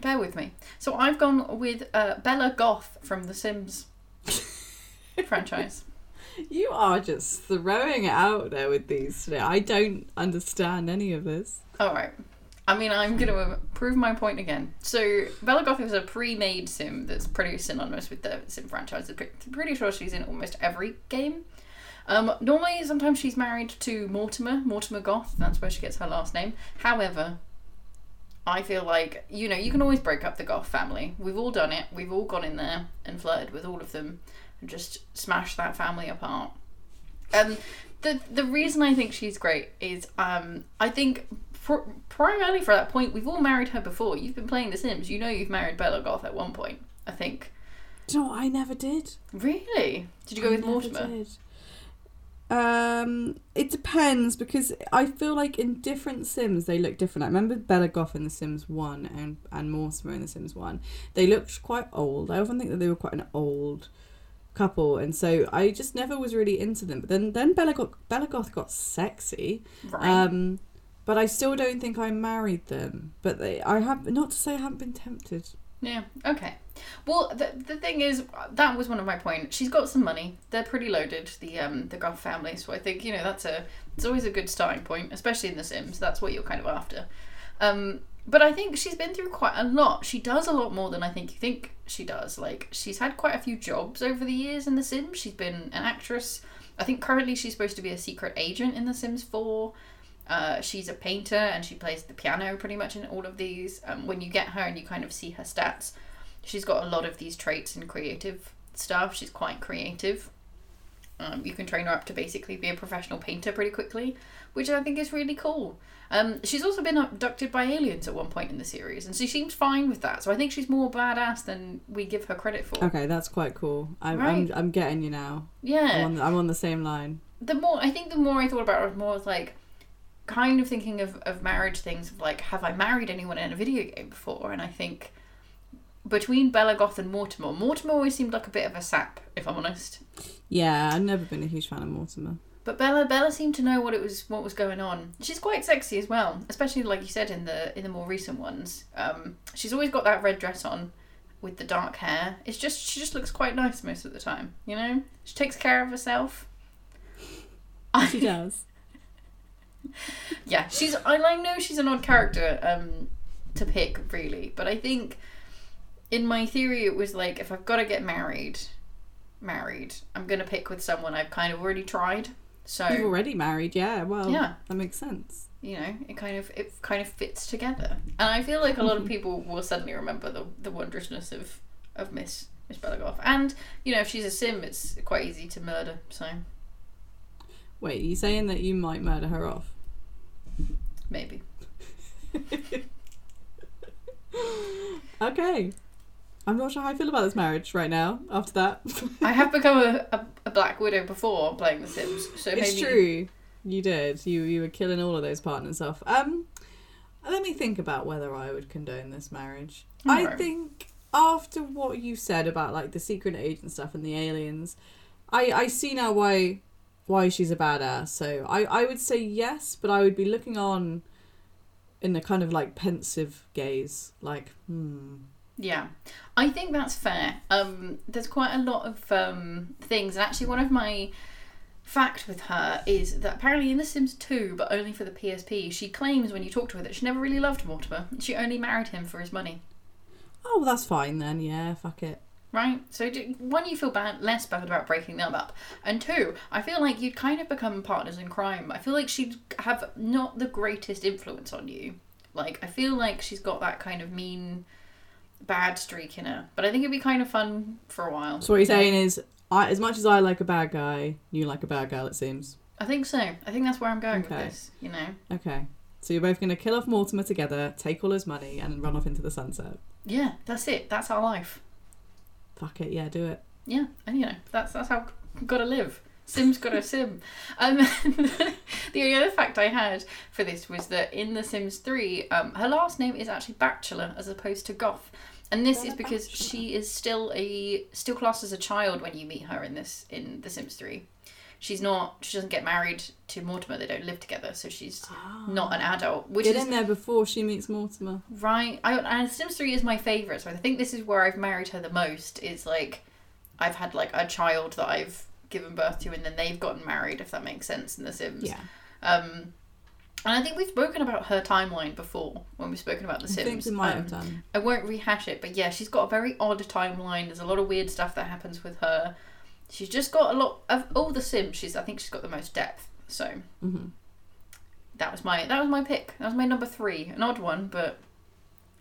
bear with me. So I've gone with uh, Bella Goth from The Sims franchise. You are just throwing it out there with these today. I don't understand any of this. All right. I mean, I'm gonna prove my point again. So Bella Goth is a pre-made sim that's pretty synonymous with the Sim franchise. I'm pretty sure she's in almost every game. Um, normally, sometimes she's married to Mortimer, Mortimer Goth. That's where she gets her last name. However, I feel like you know you can always break up the Goth family. We've all done it. We've all gone in there and flirted with all of them and just smashed that family apart. Um, the the reason I think she's great is um, I think pr- primarily for that point we've all married her before. You've been playing The Sims. You know you've married Bella Goth at one point. I think. Do you know what? I never did. Really? Did you go I with never Mortimer? did. Um, it depends because I feel like in different Sims they look different. I remember Bella Goth in The Sims One and and Mortimer in The Sims One. They looked quite old. I often think that they were quite an old couple, and so I just never was really into them. But then then Bella got Bella Goth got sexy. Right. Um, but I still don't think I married them. But they, I have not to say I haven't been tempted. Yeah. Okay. Well, the the thing is, that was one of my points. She's got some money. They're pretty loaded. The um the Goth family. So I think you know that's a it's always a good starting point, especially in The Sims. That's what you're kind of after. Um, but I think she's been through quite a lot. She does a lot more than I think you think she does. Like she's had quite a few jobs over the years in The Sims. She's been an actress. I think currently she's supposed to be a secret agent in The Sims 4. Uh, she's a painter and she plays the piano pretty much in all of these. Um, when you get her and you kind of see her stats, she's got a lot of these traits in creative stuff. She's quite creative. Um, you can train her up to basically be a professional painter pretty quickly, which I think is really cool. Um, she's also been abducted by aliens at one point in the series, and she seems fine with that. So I think she's more badass than we give her credit for. Okay, that's quite cool. I'm Right. I'm, I'm getting you now. I'm Yeah. on, the, I'm on the same line. the more I think the more I thought about it, was more like kind of thinking of, of marriage things of like, have I married anyone in a video game before? And I think between Bella Goth and Mortimer, Mortimer always seemed like a bit of a sap, if I'm honest. Yeah, I've never been a huge fan of Mortimer. But Bella Bella seemed to know what it was what was going on. She's quite sexy as well, especially like you said in the in the more recent ones. Um, she's always got that red dress on with the dark hair. It's just she just looks quite nice most of the time, you know? She takes care of herself. She does. yeah, she's. I I know she's an odd character um, to pick, really, but I think in my theory it was like if I've got to get married, married, I'm gonna pick with someone I've kind of already tried. So You've already married, yeah. Well, Yeah. that makes sense. you know, it kind of it kind of fits together, and I feel like a lot of people will suddenly remember the the wondrousness of of Miss Miss Bella Goth, and you know if she's a sim, it's quite easy to murder. So Wait, are you saying that you might murder her off? maybe. Okay. I'm not sure how I feel about this marriage right now. After that, I have become a, a, a Black Widow before playing The Sims, so it's maybe true. You did. You you were killing all of those partners off. Um, let me think about whether I would condone this marriage. I think after what you said about like the secret agent stuff and the aliens, I I see now why why she's a badass. So I I would say yes, but I would be looking on in a kind of like pensive gaze, like hmm. Yeah, I think that's fair. Um, there's quite a lot of um, things, and actually, one of my fact with her is that apparently in The Sims 2, but only for the PSP, she claims when you talk to her that she never really loved Mortimer. She only married him for his money. Oh, well, that's fine then. Yeah, fuck it. Right? So, do, one, you feel bad, less bad about breaking them up. And two, I feel like you'd kind of become partners in crime. I feel like she'd have not the greatest influence on you. Like, I feel like she's got that kind of mean bad streak in her, but I think it'd be kind of fun for a while. So what you're saying is, I, as much as I like a bad guy, you like a bad girl. It seems. I think so. I think that's where I'm going Okay. with this. You know. Okay. So you're both going to kill off Mortimer together, take all his money, and run off into the sunset. Yeah, that's it. That's our life. Fuck it, yeah, do it. Yeah, and you know that's that's how gotta live. Sim's gotta sim. Um, the only other fact I had for this was that in The Sims 3, um, her last name is actually Bachelor as opposed to Goth, and this is because she is still a still classed as a child when you meet her in this in The Sims 3. She's not. She doesn't get married to Mortimer. They don't live together, so she's not an adult. Which Get is in there before she meets Mortimer. Right. I and Sims 3 is my favourite, so I think this is where I've married her the most. Is like I've had like a child that I've given birth to and then they've gotten married, if that makes sense in The Sims. Yeah. Um and I think we've spoken about her timeline before when we've spoken about The I Sims. think we might Um, have done. I won't rehash it, but yeah, she's got a very odd timeline. There's a lot of weird stuff that happens with her. She's just got a lot of all the Sims. She's I think she's got the most depth. So hmm that was my that was my pick. That was my number three. An odd one, but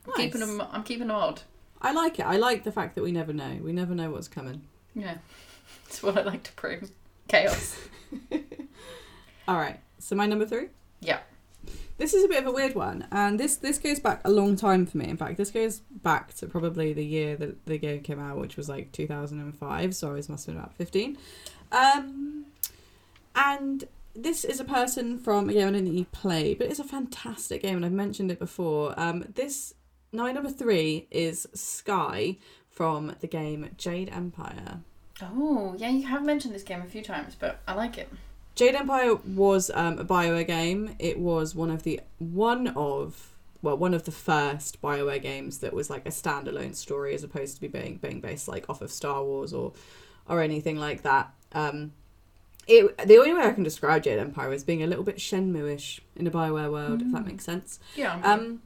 I'm Nice. keeping them. I'm keeping them odd. I like it. I like the fact that we never know. We never know what's coming. Yeah, that's what I like to bring. Chaos. All right. So my number three. Yeah. This is a bit of a weird one, and this this goes back a long time for me. In fact, this goes back to probably the year that the game came out, which was like 2005. So I was must have been about 15. Um, and this is a person from a game I didn't you play, but it's a fantastic game, and I've mentioned it before. Um, this my number three is Sky from the game Jade Empire. Oh, yeah, you have mentioned this game a few times, but I like it. Jade Empire was um, a Bioware game. It was one of the one of well one of the first Bioware games that was like a standalone story as opposed to be being being based like off of Star Wars or or anything like that. Um, it the only way I can describe Jade Empire is being a little bit Shenmue-ish in a Bioware world, if that makes sense. Yeah. Um,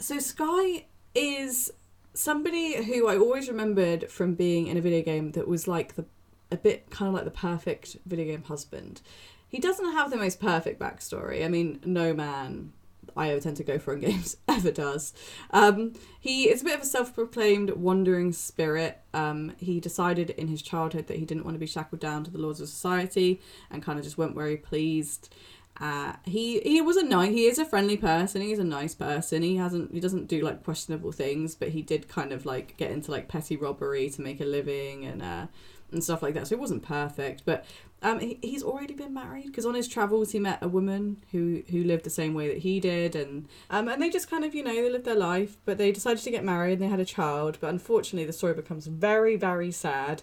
so Sky is somebody who I always remembered from being in a video game that was like the a bit kind of like the perfect video game husband. He doesn't have the most perfect backstory. I mean, no man I ever tend to go for in games ever does. Um, he is a bit of a self-proclaimed wandering spirit. Um, he decided in his childhood that he didn't want to be shackled down to the laws of society and kind of just went where he pleased. Uh, he he was a nice he is a friendly person he's a nice person he hasn't he doesn't do like questionable things but he did kind of like get into like petty robbery to make a living and uh and stuff like that so it wasn't perfect but um he, he's already been married because on his travels he met a woman who who lived the same way that he did and um and they just kind of you know they lived their life but they decided to get married and they had a child but unfortunately the story becomes very very sad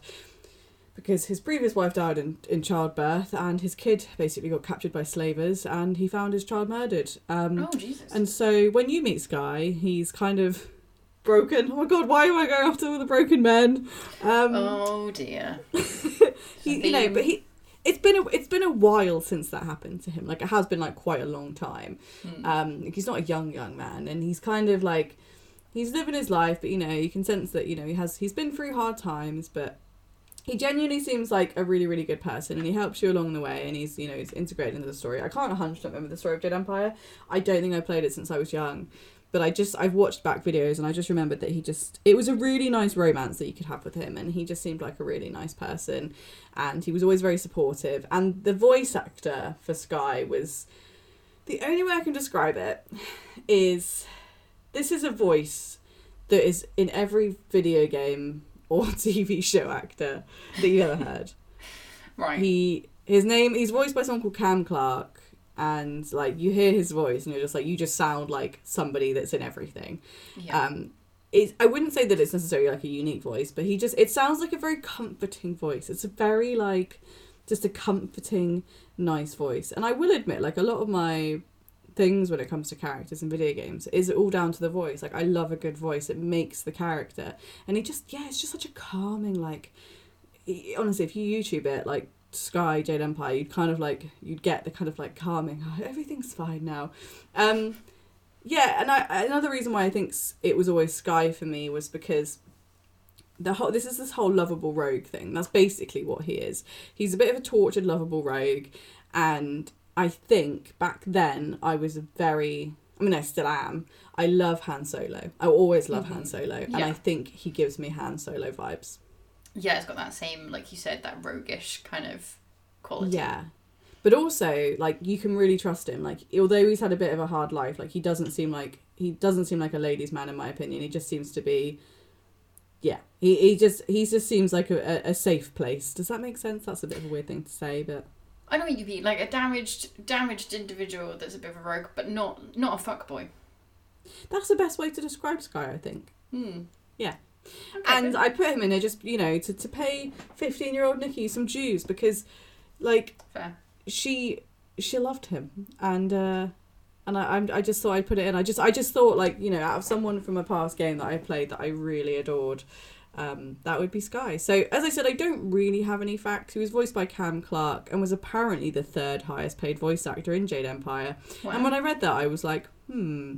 because his previous wife died in, in childbirth and his kid basically got captured by slavers and he found his child murdered. Um, oh, Jesus. And so when you meet Sky, he's kind of broken. Oh my god, why am I going after all the broken men? Um, oh, dear. he, you know, but he. It's been a it's been a while since that happened to him. Like it has been like quite a long time. Hmm. Um, he's not a young young man, and he's kind of like he's living his life, but you know you can sense that you know he has he's been through hard times, but he genuinely seems like a really really good person, and he helps you along the way, and he's you know he's integrated into the story. I can't 100 percent remember the story of Jade Empire. I don't think I played it since I was young, but I just I've watched back videos, and I just remembered that he just it was a really nice romance that you could have with him, and he just seemed like a really nice person, and he was always very supportive, and the voice actor for Sky was. The only way I can describe it is this is a voice that is in every video game or TV show actor that you ever heard. Right. He his name he's voiced by someone called Cam Clarke and like you hear his voice and you're just like you just sound like somebody that's in everything. yeah. Um it, I wouldn't say that it's necessarily like a unique voice, but he just it sounds like a very comforting voice. It's a very like just a comforting, nice voice. And I will admit, like a lot of my things when it comes to characters in video games is it all down to the voice. Like I love a good voice; it makes the character. And he just yeah, it's just such a calming like. Honestly, if you YouTube it, like Sky Jade Empire, you'd kind of like you'd get the kind of like calming. Oh, everything's fine now. Um, yeah, and I another reason why I think it was always Sky for me was because the whole this is this whole lovable rogue thing. That's basically what he is. He's a bit of a tortured lovable rogue, and I think back then I was a very I mean, I still am. I love Han Solo. I always love Han mm-hmm. Solo, and Yeah. I think he gives me Han Solo vibes. Yeah, it's got that same, like you said, that roguish kind of quality. Yeah. But also, like, you can really trust him. Like, although he's had a bit of a hard life, like, he doesn't seem like he doesn't seem like a ladies' man, in my opinion. He just seems to be, yeah. He he just he just seems like a, a safe place. Does that make sense? That's a bit of a weird thing to say, but I don't know what you mean, like a damaged, damaged individual that's a bit of a rogue, but not not a fuckboy. that's the best way to describe Sky, I think. Hmm. Yeah. Okay, and good. I put him in there just you know to, to pay fifteen year old Nikki some dues because, like, fair. she she loved him and uh and I I'm, I just thought I'd put it in. I just I just thought like you know out of someone from a past game that I played that I really adored, um, that would be Sky. So as I said, I don't really have any facts. He was voiced by Cam Clarke and was apparently the third highest paid voice actor in Jade Empire. Wow. And when I read that, I was like, hmm,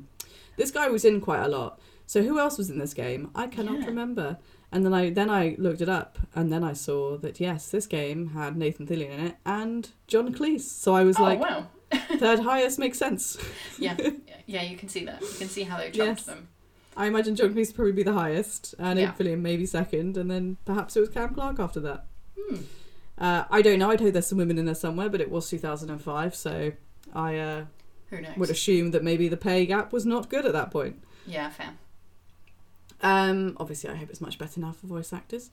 this guy was in quite a lot. So who else was in this game? I cannot Yeah. remember. And then I then I looked it up, and then I saw that yes, this game had Nathan Fillion in it and John Cleese. So I was oh like, wow. third highest makes sense. Yeah, yeah, you can see that. You can see how they jumped Yes. them. I imagine John Cleese would probably be the highest, and Yeah. Nathan maybe second, and then perhaps it was Cam Clarke after that. Hmm. Uh, I don't know. I'd hope there's some women in there somewhere, but it was 2005, so I uh, Who knows? would assume that maybe the pay gap was not good at that point. Yeah, fair. Um, obviously, I hope it's much better now for voice actors.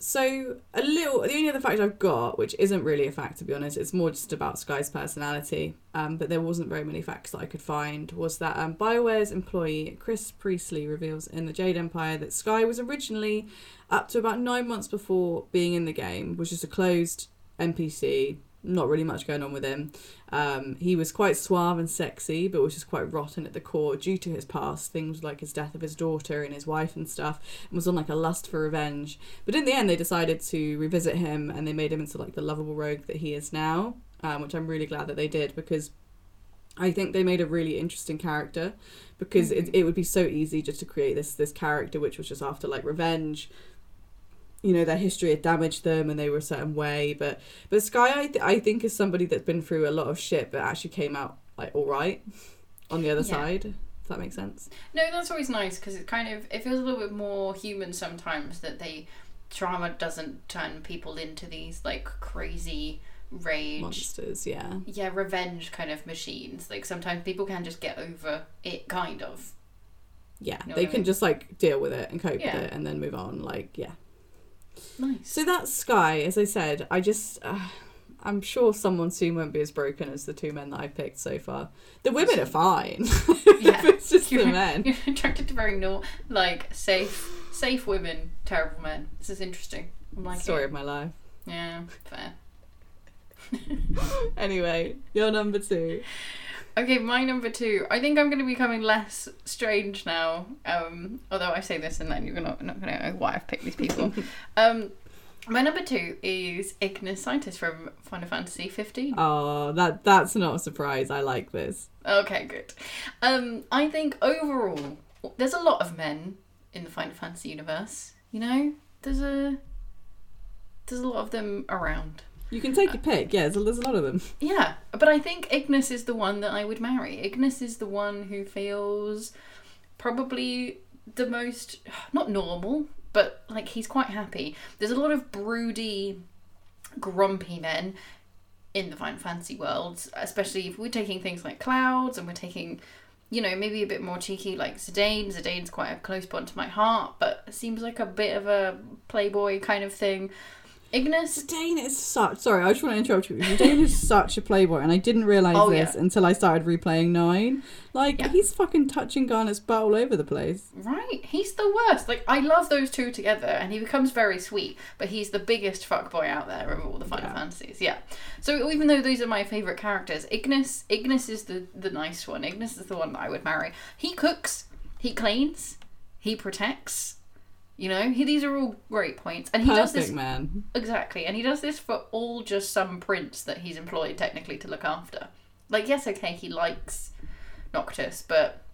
So, a little, the only other fact I've got, which isn't really a fact to be honest, it's more just about Sky's personality, um, but there wasn't very many facts that I could find, was that um, BioWare's employee Chris Priestley reveals in The Jade Empire that Sky was originally, up to about nine months before being in the game, was just a closed NPC, not really much going on with him. Um, he was quite suave and sexy, but was just quite rotten at the core due to his past, things like his death of his daughter and his wife and stuff, and was on like a lust for revenge. But in the end, they decided to revisit him and they made him into like the lovable rogue that he is now, um, which I'm really glad that they did because I think they made a really interesting character because it, it would be so easy just to create this this character which was just after like revenge you know their history had damaged them and they were a certain way but but sky i, th- I think is somebody that's been through a lot of shit but actually came out like all right on the other Yeah. side if that makes sense No, that's always nice because it kind of it feels a little bit more human sometimes that they trauma doesn't turn people into these like crazy rage. monsters yeah Yeah, revenge kind of machines. Like sometimes people can just get over it, kind of. yeah Know they what I can mean? just like deal with it and cope Yeah. with it and then move on like yeah Nice. So that's Sky. As I said, I just. Uh, I'm sure someone soon won't be as broken as the two men that I've picked so far. The women are fine. Yeah. it's just the You're- men. You're attracted to very no, like safe, safe women, terrible men. This is interesting. I'm like Story of my life. Yeah, fair. Anyway, you're number two. Okay, my number two. I think I'm going to be becoming less strange now. Um, although I say this and then you're not not going to know why I've picked these people. um, my number two is Ignis Scientia from Final Fantasy 15. Oh, that that's not a surprise. I like this. Okay, good. Um, I think overall, there's a lot of men in the Final Fantasy universe. You know, there's a there's a lot of them around. You can take uh, your pick. Yeah, there's a, there's a lot of them. Yeah, but I think Ignis is the one that I would marry. Ignis is the one who feels probably the most not normal, but like he's quite happy. There's a lot of broody, grumpy men in the Final Fantasy world, especially if we're taking things like Clouds and we're taking, you know, maybe a bit more cheeky like Zidane. Zidane's quite a close bond to my heart, but seems like a bit of a playboy kind of thing. Ignis Dane is such. Sorry, I just want to interrupt you. Dane is such a playboy, and I didn't realize Oh, this yeah. until I started replaying Nine. Like Yeah. he's fucking touching Garnet's butt all over the place. Right, he's the worst. Like I love those two together, and he becomes very sweet. But he's the biggest fuckboy out there of all the Final Yeah. Fantasies. Yeah. So even though these are my favorite characters, Ignis, Ignis is the the nice one. Ignis is the one that I would marry. He cooks, he cleans, he protects. You know, he, these are all great points, and he does this man. Exactly, and he does this for all just some prince that he's employed technically to look after. Like, yes, okay, he likes Noctis, but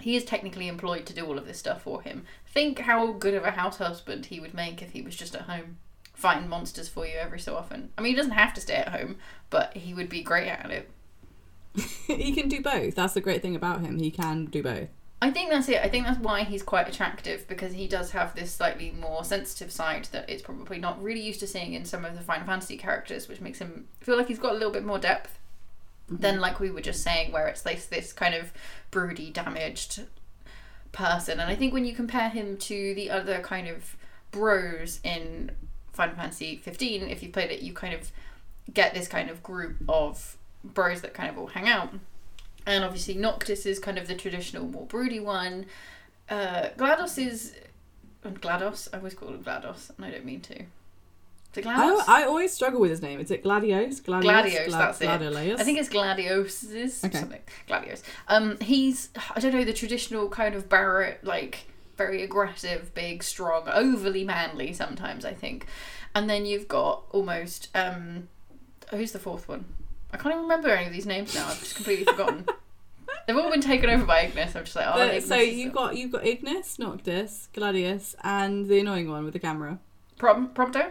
he is technically employed to do all of this stuff for him. Think how good of a house husband he would make if he was just at home fighting monsters for you every so often. I mean, he doesn't have to stay at home, but he would be great at it. he can do both. That's the great thing about him. He can do both. I think that's it. I think that's why he's quite attractive because he does have this slightly more sensitive side that it's probably not really used to seeing in some of the Final Fantasy characters, which makes him feel like he's got a little bit more depth mm-hmm. than like we were just saying, where it's like this kind of broody, damaged person. And I think when you compare him to the other kind of bros in Final Fantasy 15, if you played it, you kind of get this kind of group of bros that kind of all hang out. And obviously, Noctis is kind of the traditional, more broody one. Uh, GLaDOS is. GLaDOS? I always call him GLaDOS, and I don't mean to. Is it GLaDOS? I, I always struggle with his name. Is it Gladios? Gladios? Gladios, Gla- that's it. Gladiolus? I think it's Gladios. Okay. something. Gladios. Um, he's I don't know the traditional kind of Barrett like very aggressive, big, strong, overly manly. Sometimes I think, and then you've got almost um, who's the fourth one? I can't even remember any of these names now. I've just completely forgotten. They've all been taken over by Ignis. I'm just like, oh, But- so you've got you've got Ignis, Noctis, Gladius, and the annoying one with the camera. Prom- Prompto.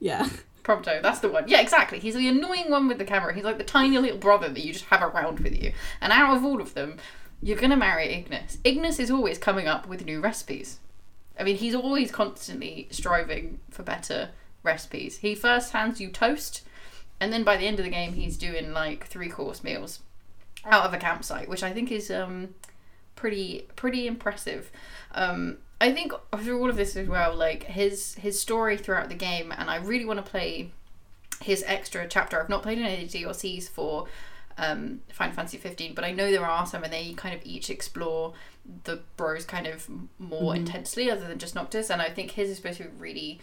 Yeah. Prompto, that's the one. Yeah, exactly. He's the annoying one with the camera. He's like the tiny little brother that you just have around with you. And out of all of them, you're gonna marry Ignis. Ignis is always coming up with new recipes. I mean, he's always constantly striving for better recipes. He first hands you toast, and then by the end of the game, he's doing like three course meals out of a campsite, which I think is um, pretty pretty impressive. Um, I think through all of this as well, like his his story throughout the game, and I really want to play his extra chapter. I've not played any DLCs for um, Final Fantasy 15, but I know there are some, and they kind of each explore the bros kind of more intensely, other than just Noctis. And I think his is supposed to be really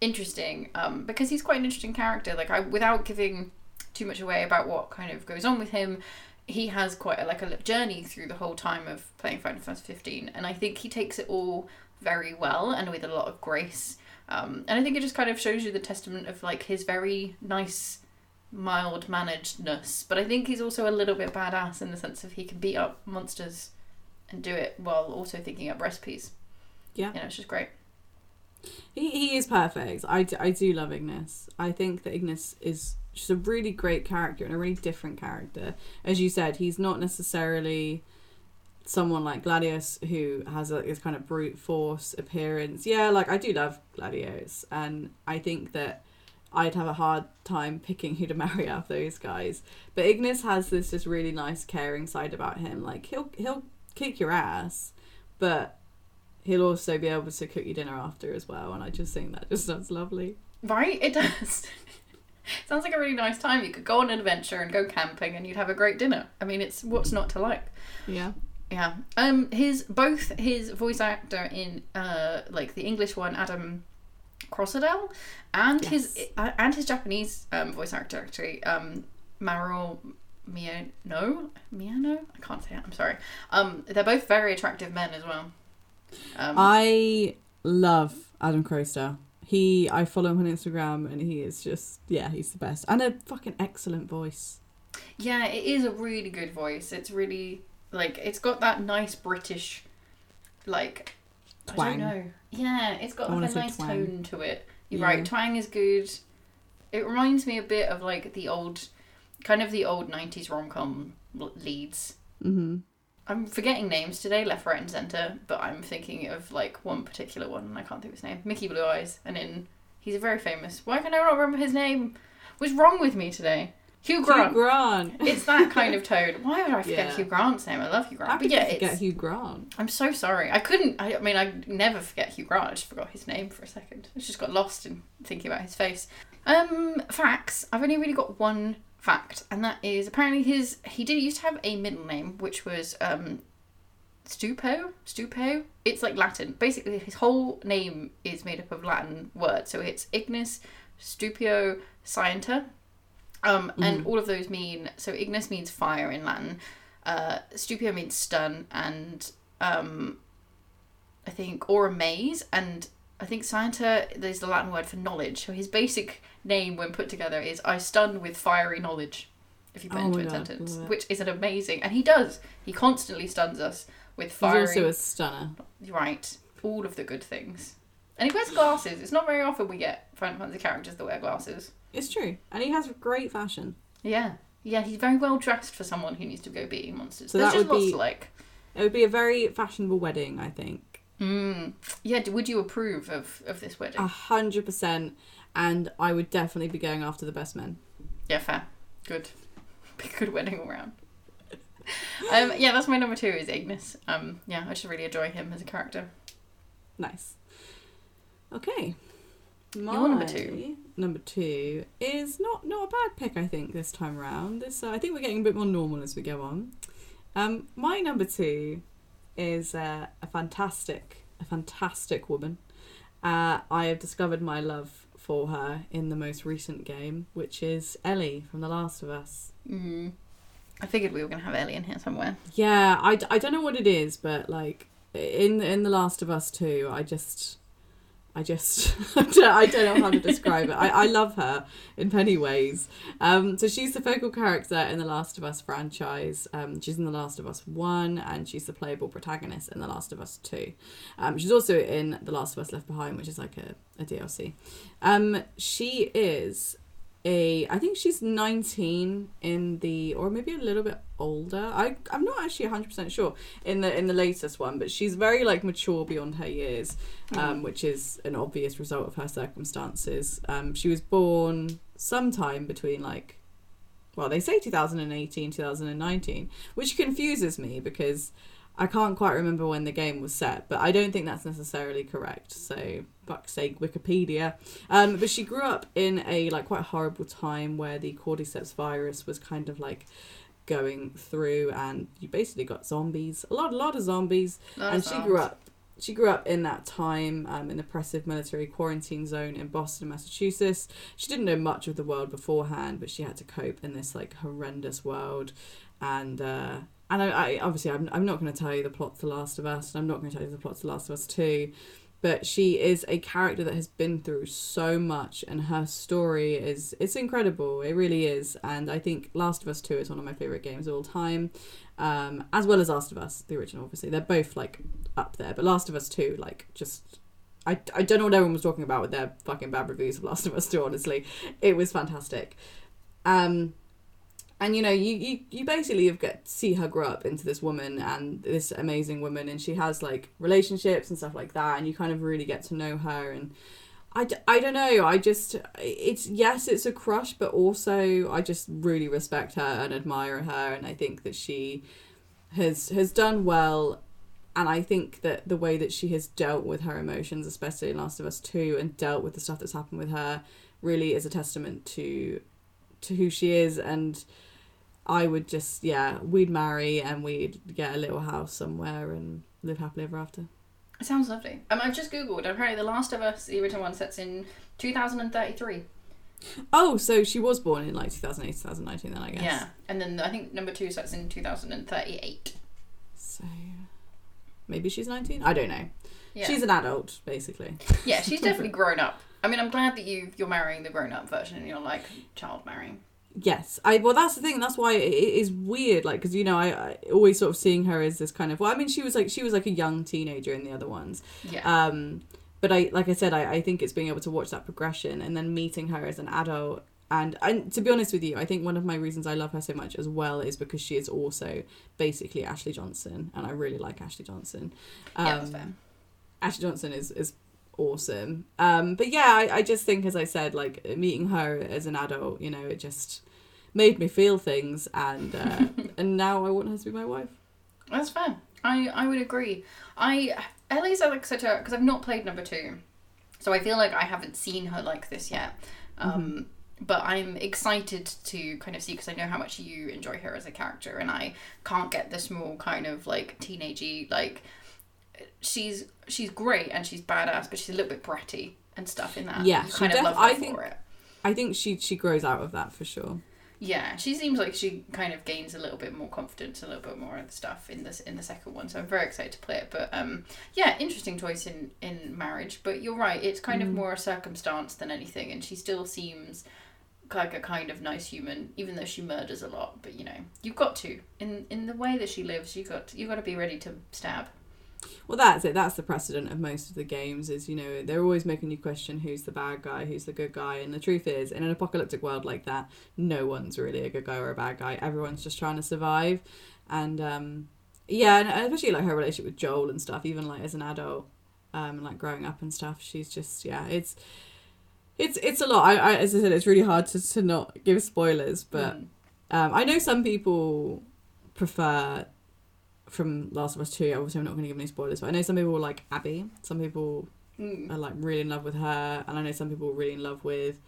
interesting um, because he's quite an interesting character. Like I, without giving too much away about what kind of goes on with him, he has quite a, like a journey through the whole time of playing Final Fantasy 15, and I think he takes it all very well and with a lot of grace. Um, and I think it just kind of shows you the testament of like his very nice, mild managedness. But I think he's also a little bit badass in the sense of he can beat up monsters and do it while also thinking up recipes. Yeah. You know, it's just great. He, he is perfect. I, d- I do love Ignis. I think that Ignis is just a really great character and a really different character. As you said, he's not necessarily someone like Gladius who has a, this kind of brute force appearance. Yeah, like I do love Gladius, and I think that I'd have a hard time picking who to marry out of those guys. But Ignis has this just really nice, caring side about him. Like he'll he'll kick your ass, but he'll also be able to cook you dinner after as well. And I just think that just sounds lovely. Right? It does. Sounds like a really nice time. You could go on an adventure and go camping and you'd have a great dinner. I mean, it's what's not to like. Yeah. Yeah. Um his both his voice actor in uh like the English one Adam Croasdell and his uh, and his Japanese um voice actor actually um Maro Miyano Miyano I can't say it I'm sorry um they're both very attractive men as well um I love Adam Croster. He, I follow him on Instagram, and he is just, yeah, he's the best, and a fucking excellent voice. yeah it is a really good voice it's really like it's got that nice British like I Twang. don't know yeah it's got like a nice twang. tone to it You're Yeah. right. Twang is good. It reminds me a bit of like the old, kind of the old '90s rom com leads. Mm-hmm. I'm forgetting names today, left, right, and center. But I'm thinking of like one particular one, and I can't think of his name. Mickey Blue Eyes, and in he's a very famous. Why can I not remember his name? What's wrong with me today? Hugh Grant. Hugh Grant. It's that kind of tone. Why would I forget Yeah. Hugh Grant's name? I love Hugh Grant. How but yeah, you forget it's, Hugh Grant? I'm so sorry. I couldn't. I, I mean, I never forget Hugh Grant. I just forgot his name for a second. I just got lost in thinking about his face. Um, facts. I've only really got one fact, and that is apparently his. He did used to have a middle name, which was um, Stupo. Stupo. It's like Latin. Basically, his whole name is made up of Latin words. So it's Ignis Stupio Scienter. Um, and all of those mean so Ignis means fire in Latin, uh, Stupio means stun, and um, I think or amaze, and I think Scienter is the Latin word for knowledge. So his basic name, when put together, is I stun with fiery knowledge. If you put Oh into a God, sentence, which is an amazing, and he does. He constantly stuns us with He's fiery. also a stunner. Right, all of the good things. And he wears glasses. It's not very often we get Final Fantasy characters that wear glasses. It's true, and he has great fashion. Yeah, Yeah, he's very well dressed for someone who needs to go beating monsters. So There's that would be- like. It would be a very fashionable wedding, I think. Mm. Yeah, would you approve of, of this wedding? A hundred percent. And I would definitely be going after the best men. Yeah, fair. Good. Be good wedding all round. um, yeah, that's my number two is Agnes. Um, yeah, I just really enjoy him as a character. Nice. Okay. My Your number two. Number two is not not a bad pick. I think this time around. This uh, I think we're getting a bit more normal as we go on. Um, my number two is uh, a fantastic, a fantastic woman. Uh, I have discovered my love for her in the most recent game, which is Ellie from The Last of Us. Mm. I figured we were going to have Ellie in here somewhere. Yeah, I, I don't know what it is, but like in in The Last of Us 2, I just I just I don't, I don't know how to describe it. I, I love her in many ways. Um, so she's the focal character in the Last of Us franchise. Um, she's in The Last of Us 1 and she's the playable protagonist in The Last of Us 2. Um, she's also in The Last of Us Left Behind, which is like a, a DLC. Um, she is a I think she's 19 in the or maybe a little bit older. I I'm not actually 100% sure in the in the latest one, but she's very like mature beyond her years, um, which is an obvious result of her circumstances. Um, she was born sometime between like well, they say 2018, 2019, which confuses me because I can't quite remember when the game was set, but I don't think that's necessarily correct. So, fuck's sake, Wikipedia. Um, but she grew up in a like quite horrible time where the cordyceps virus was kind of like going through, and you basically got zombies, a lot, a lot of zombies, Lot of and she grew up. She grew up in that time um, in oppressive military quarantine zone in Boston, Massachusetts. She didn't know much of the world beforehand, but she had to cope in this like horrendous world, and uh, and I, I obviously I'm, I'm not going to tell you the plot to Last of Us, and I'm not going to tell you the plot to Last of Us Two, but she is a character that has been through so much, and her story is it's incredible. It really is, and I think Last of Us Two is one of my favorite games of all time, um, as well as Last of Us, the original. Obviously, they're both like up there, but Last of Us Two, like just. I, I don't know what everyone was talking about with their fucking bad reviews of Last of Us 2, honestly. It was fantastic. Um, and you know you, you you basically have got to see her grow up into this woman and this amazing woman and she has like relationships and stuff like that and you kind of really get to know her and I, I don't know i just it's yes it's a crush but also i just really respect her and admire her and i think that she has has done well and i think that the way that she has dealt with her emotions especially in last of us 2 and dealt with the stuff that's happened with her really is a testament to to who she is and I would just yeah, we'd marry and we'd get a little house somewhere and live happily ever after. It sounds lovely. Um, I've just googled. Apparently, The Last of Us, the original one, sets in 2033. Oh, so she was born in like 2008, 2019 then I guess. Yeah, and then I think number two sets in 2038. So maybe she's 19? I don't know. Yeah, She's an adult basically. yeah, she's definitely grown up. I mean, I'm glad that you you're marrying the grown up version and you're like child marrying. Yes, I well that's the thing. That's why it is weird. Like because you know I, I always sort of seeing her as this kind of well I mean she was like she was like a young teenager in the other ones. Yeah, Um, but I like I said I, I think it's being able to watch that progression and then meeting her as an adult. And, and to be honest with you, I think one of my reasons I love her so much as well is because she is also basically Ashley Johnson, and I really like Ashley Johnson. Um, yeah. Ashley Johnson is is awesome. Um, but yeah, I, I just think, as I said, like meeting her as an adult, you know, it just made me feel things, and uh, and now I want her to be my wife. That's fair. I I would agree. I Ellie's I like such a because I've not played number two, so I feel like I haven't seen her like this yet. Um, But I'm excited to kind of see because I know how much you enjoy her as a character, and I can't get this more kind of like teenagey like. She's she's great and she's badass, but she's a little bit bratty and stuff in that. Yeah, you kind of love her I for think- it. I think she she grows out of that for sure. Yeah, she seems like she kind of gains a little bit more confidence, a little bit more of the stuff in this in the second one. So I'm very excited to play it. But um, yeah, interesting choice in in marriage. But you're right, it's kind of more a circumstance than anything, and she still seems like a kind of nice human, even though she murders a lot. But you know, you've got to in in the way that she lives, you got you got to be ready to stab. Well, that's it. That's the precedent of most of the games. Is you know they're always making you question who's the bad guy, who's the good guy, and the truth is, in an apocalyptic world like that, no one's really a good guy or a bad guy. Everyone's just trying to survive, and um, yeah, and especially like her relationship with Joel and stuff. Even like as an adult, um, like growing up and stuff, she's just yeah, it's it's it's a lot. I, I as I said, it's really hard to to not give spoilers, but Mm. um, I know some people prefer from Last of Us Two. Obviously, I'm not going to give any spoilers, but I know some people like Abby. Some people Mm. are like really in love with her, and I know some people are really in love with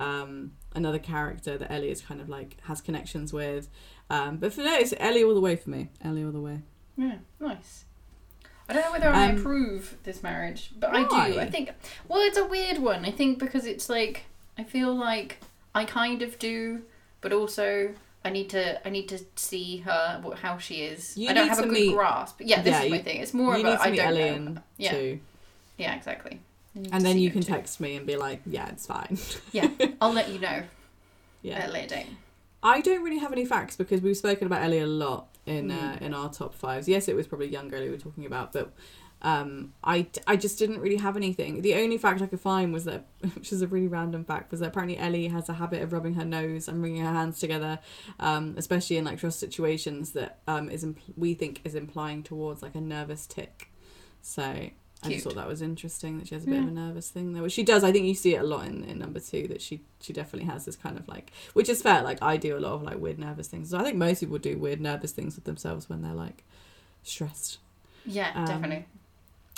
um, another character that Ellie is kind of like has connections with. Um, but for now, it's Ellie all the way for me. Ellie all the way. Yeah, nice. I don't know whether I Um, approve this marriage, but I do. I think. Well, it's a weird one. I think because it's like I feel like I kind of do, but also I need to. I need to see her what how she is. You I don't have a good meet- grasp. Yeah, this Yeah, is my you- thing. It's more you of need a to I don't Ellie know. Yeah, too, yeah, exactly. I need to and then you can too. text me and be like, "Yeah, it's fine." Yeah, I'll let you know yeah. at a later date. I don't really have any facts because we've spoken about Ellie a lot in Mm. uh, in our top fives. Yes, it was probably younger Ellie we were talking about, but um, I, I just didn't really have anything. The only fact I could find was that, which is a really random fact, was that apparently Ellie has a habit of rubbing her nose and wringing her hands together, um, especially in like trust situations that um, is impl- we think is implying towards like a nervous tic. So I just thought that was interesting that she has a bit of a nervous thing there, which she does. I think you see it a lot in, in number two that she she definitely has this kind of like, which is fair. Like I do a lot of like weird nervous things. So I think most people do weird nervous things with themselves when they're like stressed. Yeah, Um, definitely.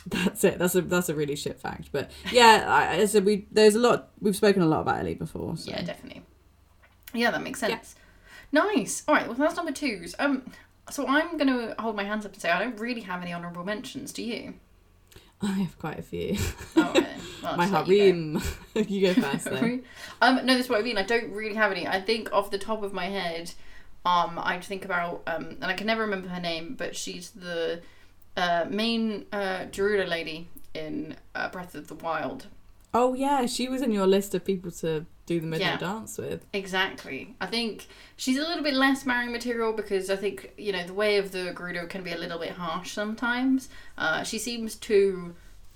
That's it. That's a that's a really shit fact. But yeah, I, I said we there's a lot. We've spoken a lot about Ellie before. So. Yeah, definitely. Yeah, that makes Yeah. sense. Nice. All right. Well, that's number twos. Um, so I'm gonna hold my hands up and say I don't really have any honourable mentions. Do you? I have quite a few. Oh, then. Well, My let you harem. you go first then. um, no, that's what I mean. I don't really have any. I think off the top of my head, um, I'd think about um, and I can never remember her name, but she's the uh, main uh, Gerudo lady in uh, Breath of the Wild. Oh yeah, she was in your list of people to do the midnight Yeah. dance with. Exactly. I think she's a little bit less marrying material because I think, you know, the way of the Gerudo can be a little bit harsh sometimes. Uh, she seems too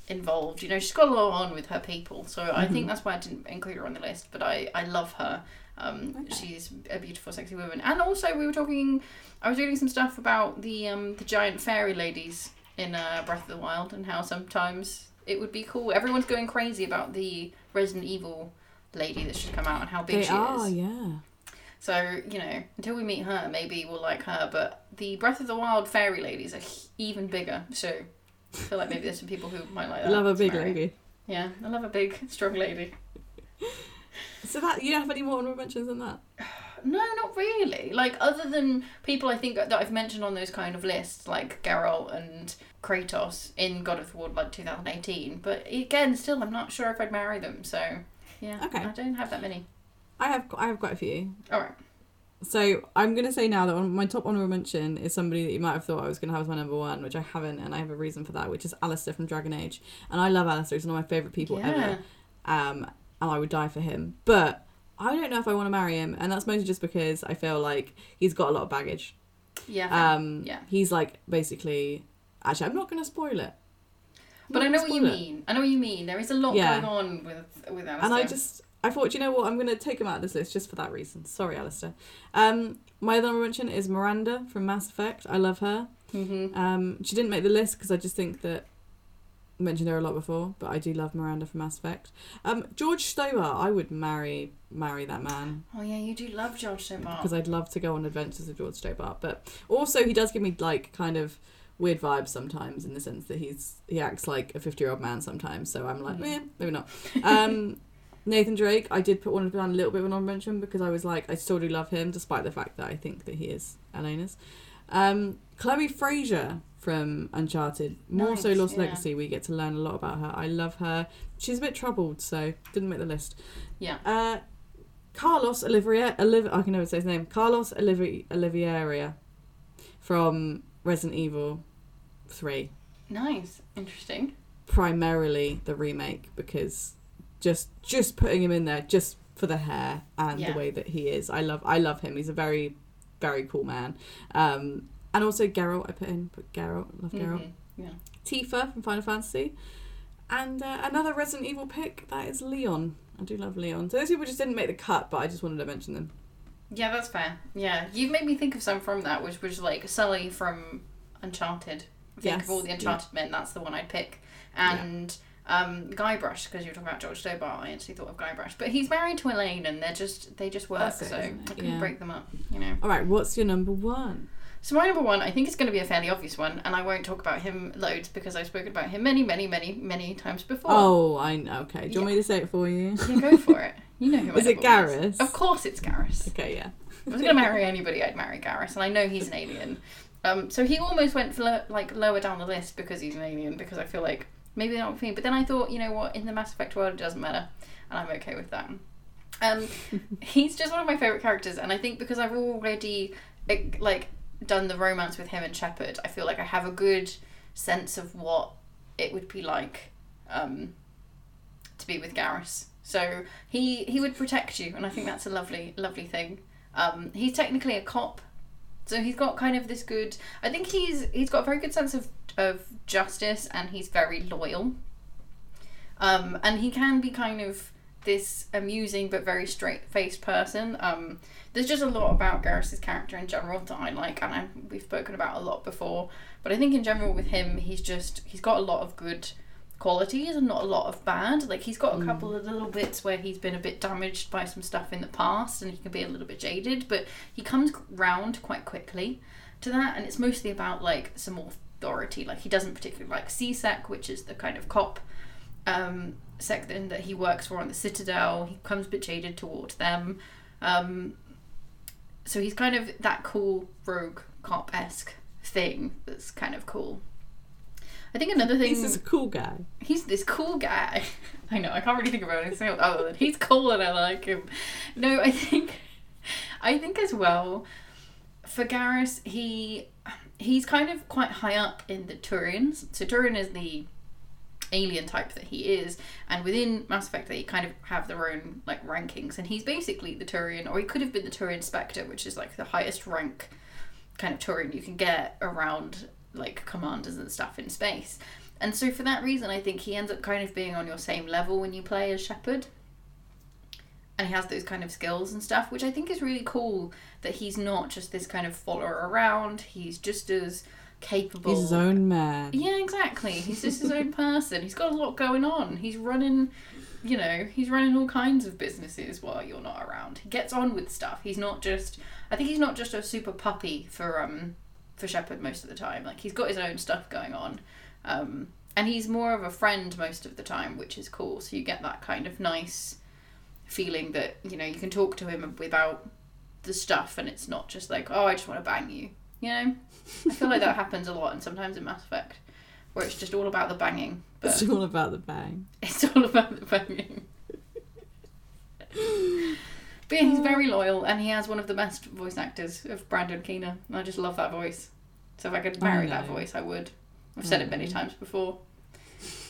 involved. You know, she's got a lot on with her people. So I think that's why I didn't include her on the list. But I, I love her. Um, Okay. She's a beautiful, sexy woman. And also, we were talking, I was reading some stuff about the, um, the giant fairy ladies in uh, Breath of the Wild and how sometimes it would be cool. Everyone's going crazy about the Resident Evil lady that's just come out and how big They she are, is. yeah. So, you know, until we meet her, maybe we'll like her. But the Breath of the Wild fairy ladies are even bigger. So I feel like maybe there's some people who might like I that. love a big lady. Yeah, I love a big, strong lady. So that you don't have any more honorable mentions than that? No, not really. Like, other than people I think that I've mentioned on those kind of lists, like Geralt and Kratos in God of War, like 2018. But again, still, I'm not sure if I'd marry them. So, yeah, Okay. I don't have that many. I have I have quite a few. All right. So I'm gonna say now that my top honorable mention is somebody that you might have thought I was gonna have as my number one, which I haven't, and I have a reason for that, which is Alistair from Dragon Age, and I love Alistair. He's one of my favorite people yeah. ever, um, and I would die for him. But I don't know if I want to marry him, and that's mostly just because I feel like he's got a lot of baggage. Yeah. Um, yeah. he's like basically. Actually, I'm not gonna spoil it. I'm But I know what you it. mean. I know what you mean. There is a lot Yeah. going on with with Alistair. And I just, I thought, you know what, I'm going to take him out of this list just for that reason. Sorry, Alistair. Um, my other mention is Miranda from Mass Effect. I love her. hmm Um, she didn't make the list because I just think that mentioned her a lot before, but I do love Miranda from Mass Effect. Um, George Stobart, I would marry marry that man Oh yeah, you do love George much. because I'd love to go on adventures with George Stobart. But also, he does give me like kind of weird vibes sometimes in the sense that he's he acts like a 50 year old man sometimes. So I'm like, Mm. eh, maybe not. Um, Nathan Drake, I did put one down a little bit of an honorable mention because I was like, I still do love him despite the fact that I think that he is Elena's. Um, Chloe Frazer from Uncharted, more so Lost yeah. Legacy. We get to learn a lot about her. I love her. She's a bit troubled, so didn't make the list. Yeah. Uh, Carlos Olivier, Oliv- I can never say his name. Carlos Olivi- Oliveira from Resident Evil 3. Nice, interesting. Primarily the remake because just just putting him in there just for the hair and Yeah. the way that he is. I love I love him. He's a very very cool man. Um, and also Geralt I put in put Geralt, love Geralt. Mhm, Yeah. Tifa from Final Fantasy, and uh, another Resident Evil pick that is Leon. I do love Leon. So those people just didn't make the cut, but I just wanted to mention them. Yeah, that's fair. Yeah, you've made me think of some from that, which was like Sully from Uncharted. I think Yes, of all the yeah. Uncharted men, that's the one I'd pick. And um, Guybrush, because you were talking about George Stobart, I actually thought of Guybrush. But he's married to Elaine, and they're just they just work, That's it, so I couldn't Yeah. break them up. You know. All right, what's your number one? So my number one, I think it's going to be a fairly obvious one, and I won't talk about him loads because I've spoken about him many, many, many, many times before. Oh, I know. Okay, do you want me to say it for you? You go for it. You know who. Is it number one Of course, it's Garrus. Okay, yeah. If I was going to marry anybody, I'd marry Garrus, and I know he's an alien. Um, so he almost went for lo- like lower down the list because he's an alien. Because I feel like maybe they're not for me. But then I thought, you know what? In the Mass Effect world, it doesn't matter, and I'm okay with that. Um, he's just one of my favorite characters, and I think because I've already like done the romance with him and Shepard, I feel like I have a good sense of what it would be like um, to be with Garrus. So he he would protect you, and I think that's a lovely lovely thing. Um, he's technically a cop, so he's got kind of this good. I think he's he's got a very good sense of of justice, and he's very loyal. Um, and he can be kind of this amusing but very straight faced person. Um, there's just a lot about Garrus's character in general that I like, and I, we've spoken about a lot before. But I think in general with him, he's just he's got a lot of good qualities and not a lot of bad. Like he's got a couple of little bits where he's been a bit damaged by some stuff in the past, and he can be a little bit jaded. But he comes round quite quickly to that, and it's mostly about like some authority. Like he doesn't particularly like C-Sec, which is the kind of cop um, section that he works for on the Citadel. He comes a bit jaded towards them. Um, so he's kind of that cool rogue cop esque thing that's kind of cool. I think another thing He's a cool guy. he's this cool guy. I know, I can't really think about anything else other than he's cool and I like him. No, I think I think as well for Garrus, he he's kind of quite high up in the Turians. So Turian is the alien type that he is, and within Mass Effect they kind of have their own like rankings, and he's basically the Turian, or he could have been the Turian Spectre, which is like the highest rank kind of Turian you can get around like commanders and stuff in space. And so for that reason, I think he ends up kind of being on your same level when you play as Shepard. And he has those kind of skills and stuff, which I think is really cool that he's not just this kind of follower around. He's just as capable. He's his own man. Yeah, exactly. He's just his own person. He's got a lot going on. He's running, you know, he's running all kinds of businesses while you're not around. He gets on with stuff. He's not just. I think he's not just a super puppy for um for Shepard most of the time. Like he's got his own stuff going on, um, and he's more of a friend most of the time, which is cool. So you get that kind of nice feeling that you know you can talk to him about the stuff, and it's not just like oh I just want to bang you. You know, I feel like that happens a lot, and sometimes in Mass Effect, where it's just all about the banging. But It's all about the bang. it's all about the banging. but yeah, he's oh. very loyal, and he has one of the best voice actors of Brandon Keener. And I just love that voice. So if I could marry that voice, I would. I've said it many oh. times before.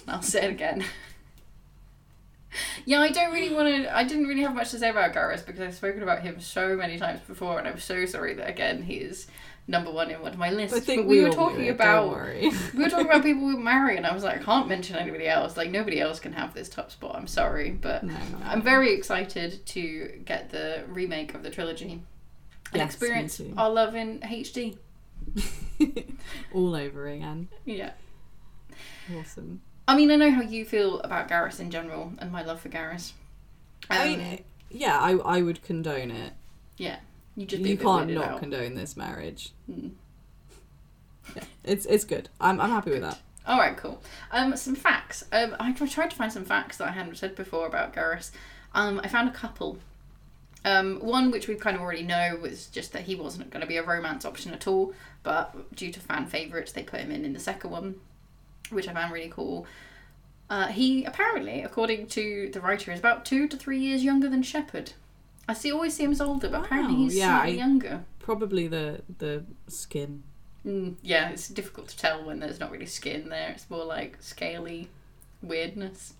And I'll say it again. yeah, I don't really want to. I didn't really have much to say about Garrus because I've spoken about him so many times before, and I'm so sorry that again he is number one in one of my lists. I think but we, we, were talking it, about Don't worry. we were talking about people we marry, and I was like, I can't mention anybody else. Like nobody else can have this top spot. I'm sorry, but No, I'm very excited to get the remake of the trilogy and Yes, experience our love in HD. all over again. Yeah. Awesome. I mean, I know how you feel about Garrus in general, and my love for Garrus. I Um, mean, yeah, I I would condone it. yeah, you just You can't not out. condone this marriage. Mm. Yeah, it's it's good. I'm I'm happy with that. All right, cool. Um, some facts. Um, I tried to find some facts that I hadn't said before about Garrus. Um, I found a couple. Um, one which we kind of already know was just that he wasn't going to be a romance option at all, but due to fan favourites, they put him in in the second one, which I found really cool. Uh, he apparently, according to the writer, is about two to three years younger than Shepard. I see, always seems older, but apparently he's yeah, slightly I- younger. Probably the the skin. Mm, yeah, it's difficult to tell when there's not really skin there. It's more like scaly weirdness.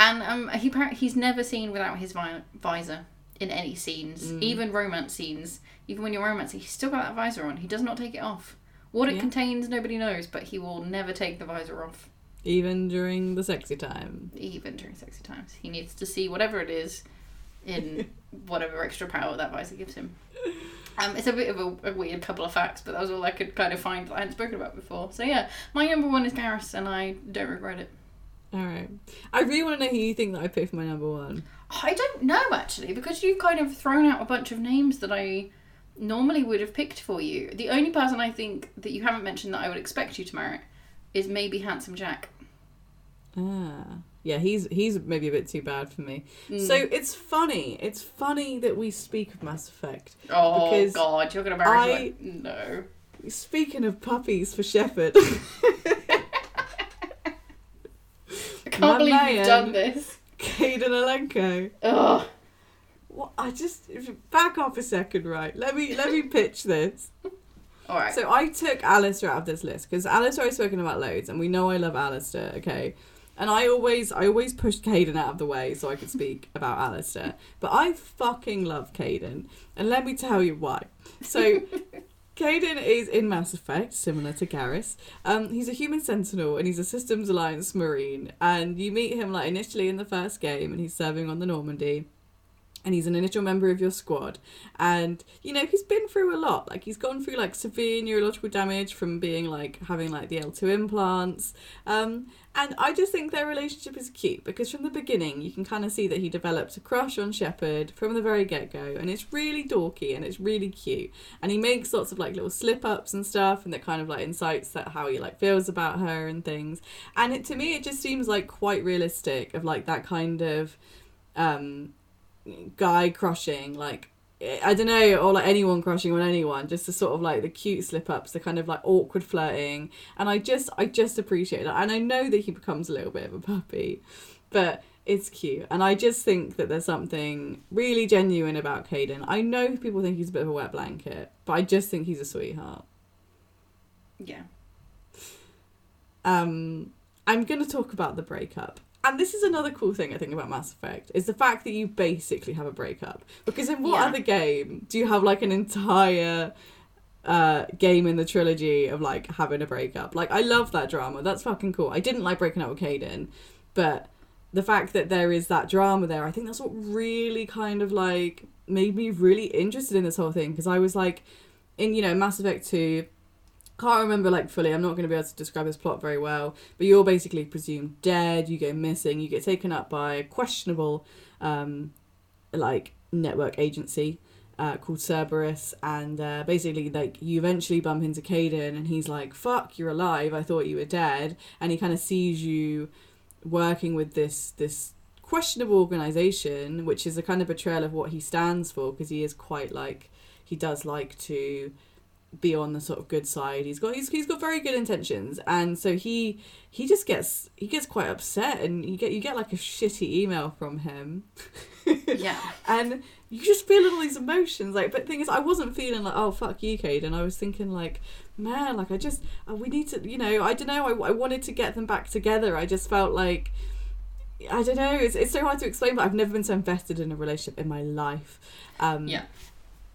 And um, he he's never seen without his vi- visor in any scenes, even romance scenes. Even when you're romancing, he's still got that visor on. He does not take it off, What it Yeah. contains, nobody knows, but he will never take the visor off, Even during the sexy time. even during sexy times. He needs to see whatever it is in whatever extra power that visor gives him. Um, it's a bit of a, a weird couple of facts, but that was all I could kind of find that I hadn't spoken about before. So yeah, my number one is Garrus, and I don't regret it. Alright. I really want to know who you think that I picked for my number one. I don't know actually, because you've kind of thrown out a bunch of names that I normally would have picked for you. The only person I think that you haven't mentioned that I would expect you to merit is maybe Handsome Jack. Ah. Yeah, he's he's maybe a bit too bad for me. Mm. So it's funny. It's funny that we speak of Mass Effect. Oh Because God, you're gonna marry I-? No. Speaking of puppies for Shepard. I can't My believe man. you've done this. Kaidan Alenko. Ugh. What I just back off a second, right? Let me let me pitch this. All right. So I took Alistair out of this list because Alistair I've spoken about loads, and we know I love Alistair. Okay, and I always I always pushed Kaidan out of the way so I could speak about Alistair. But I fucking love Kaidan, and let me tell you why. So. Kaidan is in Mass Effect, similar to Garrus. Um, he's a human sentinel and he's a Systems Alliance Marine. And you meet him like initially in the first game, and he's serving on the Normandy and he's an initial member of your squad. And you know he's been through a lot. Like he's gone through like severe neurological damage from being like having like the L2 implants. Um and I just think their relationship is cute because from the beginning you can kind of see that he developed a crush on Shepard from the very get-go and it's really dorky and it's really cute. And he makes lots of like little slip-ups and stuff and that kind of like incites that how he like feels about her and things. And it to me it just seems like quite realistic of like that kind of um guy crushing like I don't know, or like anyone crushing on anyone, just the sort of like the cute slip ups, the kind of like awkward flirting, and I just I just appreciate that, and I know that he becomes a little bit of a puppy, but it's cute, and I just think that there's something really genuine about Kaidan. I know people think he's a bit of a wet blanket, but I just think he's a sweetheart. yeah. um, I'm going to talk about the breakup. And this is another cool thing I think about Mass Effect is the fact that you basically have a breakup. Because in what Yeah. other game do you have like an entire uh, game in the trilogy of like having a breakup? Like I love that drama. That's fucking cool. I didn't like breaking up with Kaidan, but the fact that there is that drama there, I think that's what really kind of like made me really interested in this whole thing because I was like in you know Mass Effect 2 can't remember like fully i'm not going to be able to describe this plot very well but you're basically presumed dead you go missing you get taken up by a questionable um like network agency uh, called Cerberus, and uh, basically, like you eventually bump into Kaidan, and he's like, "Fuck, you're alive! I thought you were dead." And he kind of sees you working with this this questionable organization, which is a kind of betrayal of what he stands for, because he is quite like he does like to be on the sort of good side. He's got he's, he's got very good intentions, and so he he just gets he gets quite upset, and you get you get like a shitty email from him, Yeah. and you just feeling all these emotions. Like, but the thing is, I wasn't feeling like oh fuck you, Cade, and I was thinking like man, like I just uh, we need to you know I don't know I, I wanted to get them back together. I just felt like. I don't know. It's, it's so hard to explain, but I've never been so invested in a relationship in my life. Um, Yeah.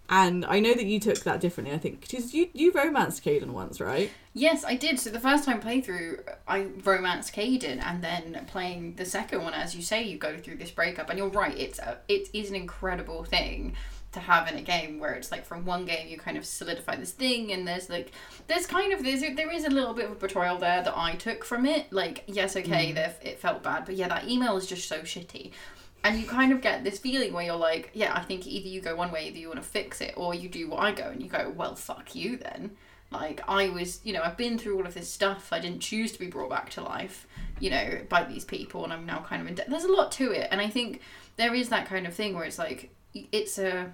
And I know that you took that differently. I think because you you romanced Kaidan once, right? Yes, I did. So the first time playthrough, I romanced Kaidan, and then playing the second one, as you say, you go through this breakup, and you're right. It's a, it is an incredible thing to have in a game where it's like from one game you kind of solidify this thing, and there's like there's kind of there's there is a little bit of a betrayal there that I took from it. Like yes, okay, mm. there it felt bad, but yeah, that email is just so shitty. And you kind of get this feeling where you're like, yeah, I think either you go one way, either you want to fix it, or you do what I go and you go, well, fuck you then. Like, I was, you know, I've been through all of this stuff. I didn't choose to be brought back to life, you know, by these people, and I'm now kind of in debt. There's a lot to it. And I think there is that kind of thing where it's like, it's a,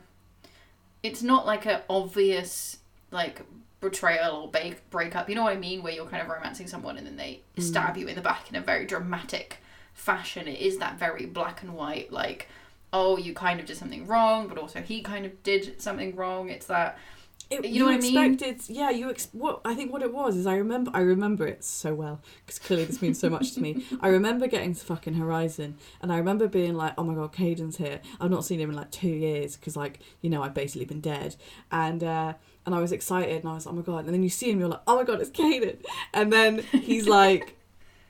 it's not like a obvious, like, betrayal or break breakup. You know what I mean? Where you're kind of romancing someone and then they stab mm. you in the back in a very dramatic fashion. It is that very black and white, like, oh, you kind of did something wrong, but also he kind of did something wrong. It's that It, You know what I mean? expected, yeah. You ex- what I think what it was is I remember I remember it so well because clearly this means so much to me. I remember getting to fucking Horizon and I remember being like, oh my god, Kaidan's here. I've not seen him in like two years because like you know I've basically been dead and uh, and I was excited, and I was oh my god, and then you see him, you're like, oh my god, it's Kaidan, and then he's like,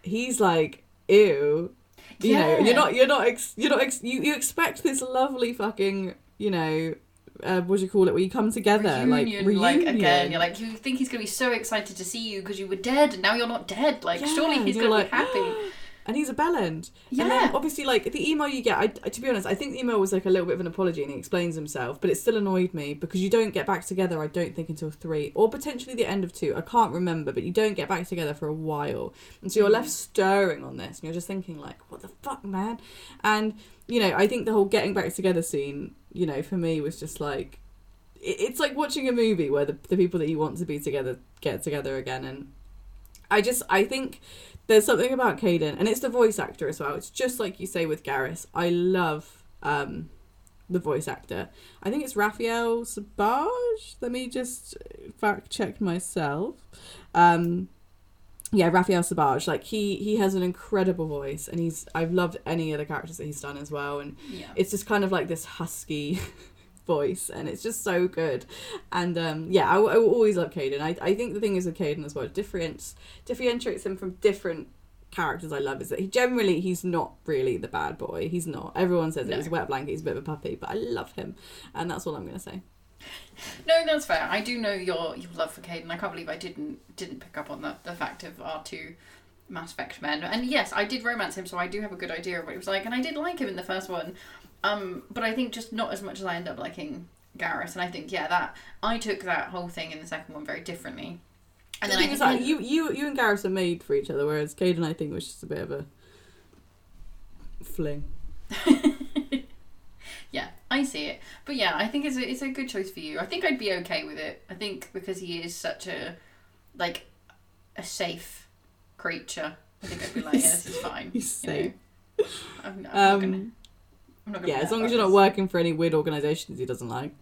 he's like, ew, you know, you're not, you're not, ex- you're not, ex- you you expect this lovely fucking, you know. Uh, what do you call it? Where you come together, like reunion, reunion. like again, you're like you think he's gonna be so excited to see you because you were dead and now you're not dead. Like surely he's gonna like, be happy. and he's a bellend. Yeah. And then obviously, like the email you get, I, to be honest, I think the email was like a little bit of an apology, and he explains himself, but it still annoyed me because you don't get back together. I don't think until three, or potentially the end of two. I can't remember, but you don't get back together for a while, and so you're left mm. stirring on this, and you're just thinking like, what the fuck, man? And you know, I think the whole getting back together scene, you know, for me was just like. It's like watching a movie where the, the people that you want to be together get together again, and I just I think there's something about Kaidan, and it's the voice actor as well. It's just like you say with Garrus. I love um, the voice actor. I think it's Raphael Sbarge. Let me just fact check myself. Um, yeah, Raphael Sbarge. Like he he has an incredible voice, and he's I've loved any of the characters that he's done as well, and Yeah. it's just kind of like this husky voice and it's just so good and um yeah I, I will always love Kaidan I, I think the thing is with Kaidan as well differentiates differentiates him from different characters I love is that he generally he's not really the bad boy he's not everyone says No. he's a wet blanket he's a bit of a puppy but I love him and that's all I'm gonna say No, that's fair. I do know your your love for Kaidan. I can't believe I didn't didn't pick up on the the fact of our two Mass Effect men. And yes, I did romance him, so I do have a good idea of what he was like. And I did like him in the first one, um, but I think just not as much as I end up liking Garrus. And I think yeah, that I took that whole thing in the second one very differently. And the then I think that you you you and Garrus are made for each other whereas Kaidan I think was just a bit of a fling Yeah, I see it. But yeah, I think it's a, it's a good choice for you. I think I'd be okay with it. I think because he is such a like a safe creature. I think I'd be like, yeah, this is fine. He's you know. I'm, I'm um I'm not gonna yeah as long as you're not working for any weird organizations he doesn't like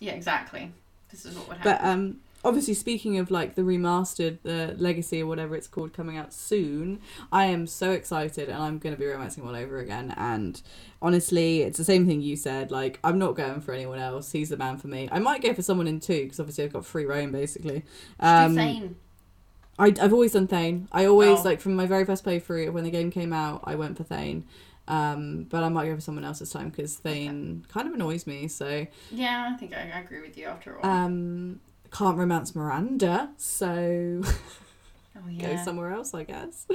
Yeah, exactly. This is what would happen. But um, obviously, speaking of like the remastered, the Legacy or whatever it's called coming out soon, I am so excited and I'm going to be romancing all over again. And honestly, it's the same thing you said. Like, I'm not going for anyone else. He's the man for me. I might go for someone in two because obviously I've got free roam basically. Um, Thane. I, I've always done Thane. I always Oh. like from my very first playthrough when the game came out, I went for Thane. Um, but I might go for someone else this time because Thane kind of annoys me. So Yeah, I think I, I agree with you after all. um, can't romance Miranda, so oh go somewhere else, I guess.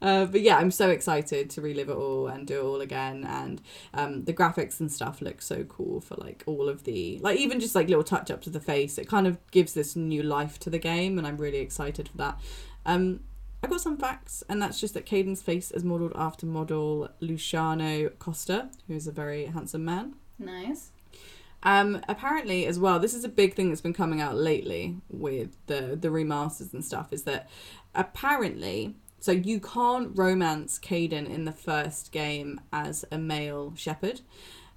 Uh, but yeah, I'm so excited to relive it all and do it all again. And um, the graphics and stuff look so cool for like all of the like even just like little touch ups of the face. It kind of gives this new life to the game, and I'm really excited for that. Um, I got some facts, and that's just that Kaidan's face is modelled after model Luciano Costa, who is a very handsome man. Nice. Um, apparently, as well, this is a big thing that's been coming out lately with the the remasters and stuff. Is that apparently so you can't romance Kaidan in the first game as a male Shepard,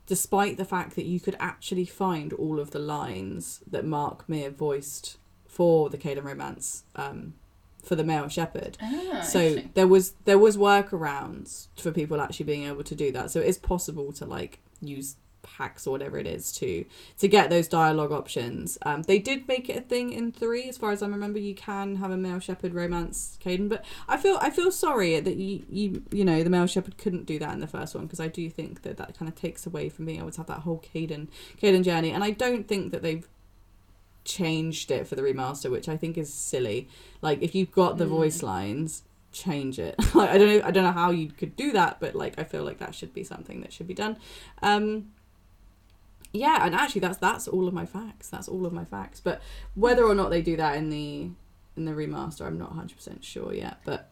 despite the fact that you could actually find all of the lines that Mark Meer voiced for the Kaidan romance um, for the male Shepard. Ah, so there was there was workarounds for people actually being able to do that. So it is possible to like use hacks or whatever it is to to get those dialogue options. Um they did make it a thing in three. As far as i remember you can have a male Shepard romance Kaidan but i feel i feel sorry that you you you know the male Shepard couldn't do that in the first one because i do think that that kind of takes away from being able to have that whole Kaidan Kaidan journey. And i don't think that they've changed it for the remaster which i think is silly like if you've got the Mm. voice lines change it like i don't know i don't know how you could do that but like i feel like that should be something that should be done um yeah and actually that's that's all of my facts that's all of my facts but whether or not they do that in the in the remaster i'm not 100% sure yet but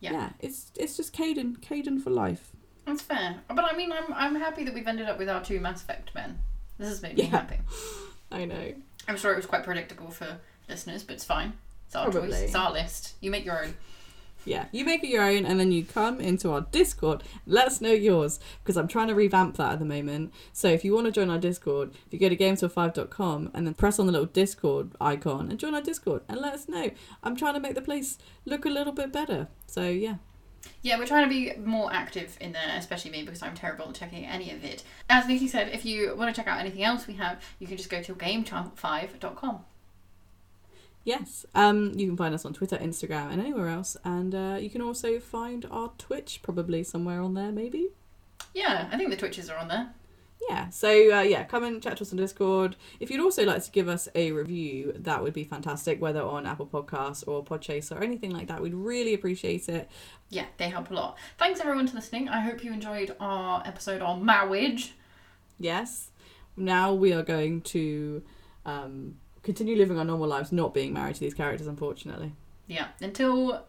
Yeah. yeah, it's it's just Kaidan Kaidan for life That's fair. But I mean, I'm I'm happy that we've ended up with our two Mass Effect men. This has made me Yeah. happy. i know I'm sure it was quite predictable for listeners, but it's fine. It's our choice. It's our list. You make your own. Yeah, you make it your own and then you come into our Discord. Let us know yours because I'm trying to revamp that at the moment. So if you want to join our Discord, if you go to gametil5.com and then press on the little Discord icon and join our Discord and let us know. I'm trying to make the place look a little bit better. So yeah. Yeah, we're trying to be more active in there, especially me because I'm terrible at checking any of it. As Nikki said, if you want to check out anything else we have, you can just go to gamechannel5.com. Yes. Um, you can find us on Twitter, Instagram, and anywhere else. And uh, you can also find our Twitch probably somewhere on there, maybe. Yeah, I think the Twitches are on there. Yeah. So uh, yeah, come and chat to us on Discord. If you'd also like to give us a review, that would be fantastic. Whether on Apple Podcasts or Podchaser or anything like that, we'd really appreciate it. Yeah, they help a lot. Thanks everyone for listening. I hope you enjoyed our episode on marriage. Yes. Now we are going to um, continue living our normal lives, not being married to these characters, unfortunately. Yeah, until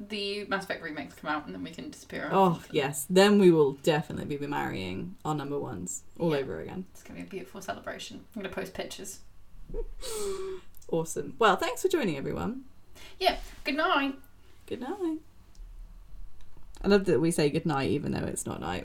the Mass Effect remakes come out, and then we can disappear. Oh yes, then we will definitely be marrying our number ones all Yeah. over again. It's gonna be a beautiful celebration. I'm gonna post pictures. Awesome. Well, thanks for joining everyone. Yeah. Good night. Good night. I love that we say good night even though it's not night.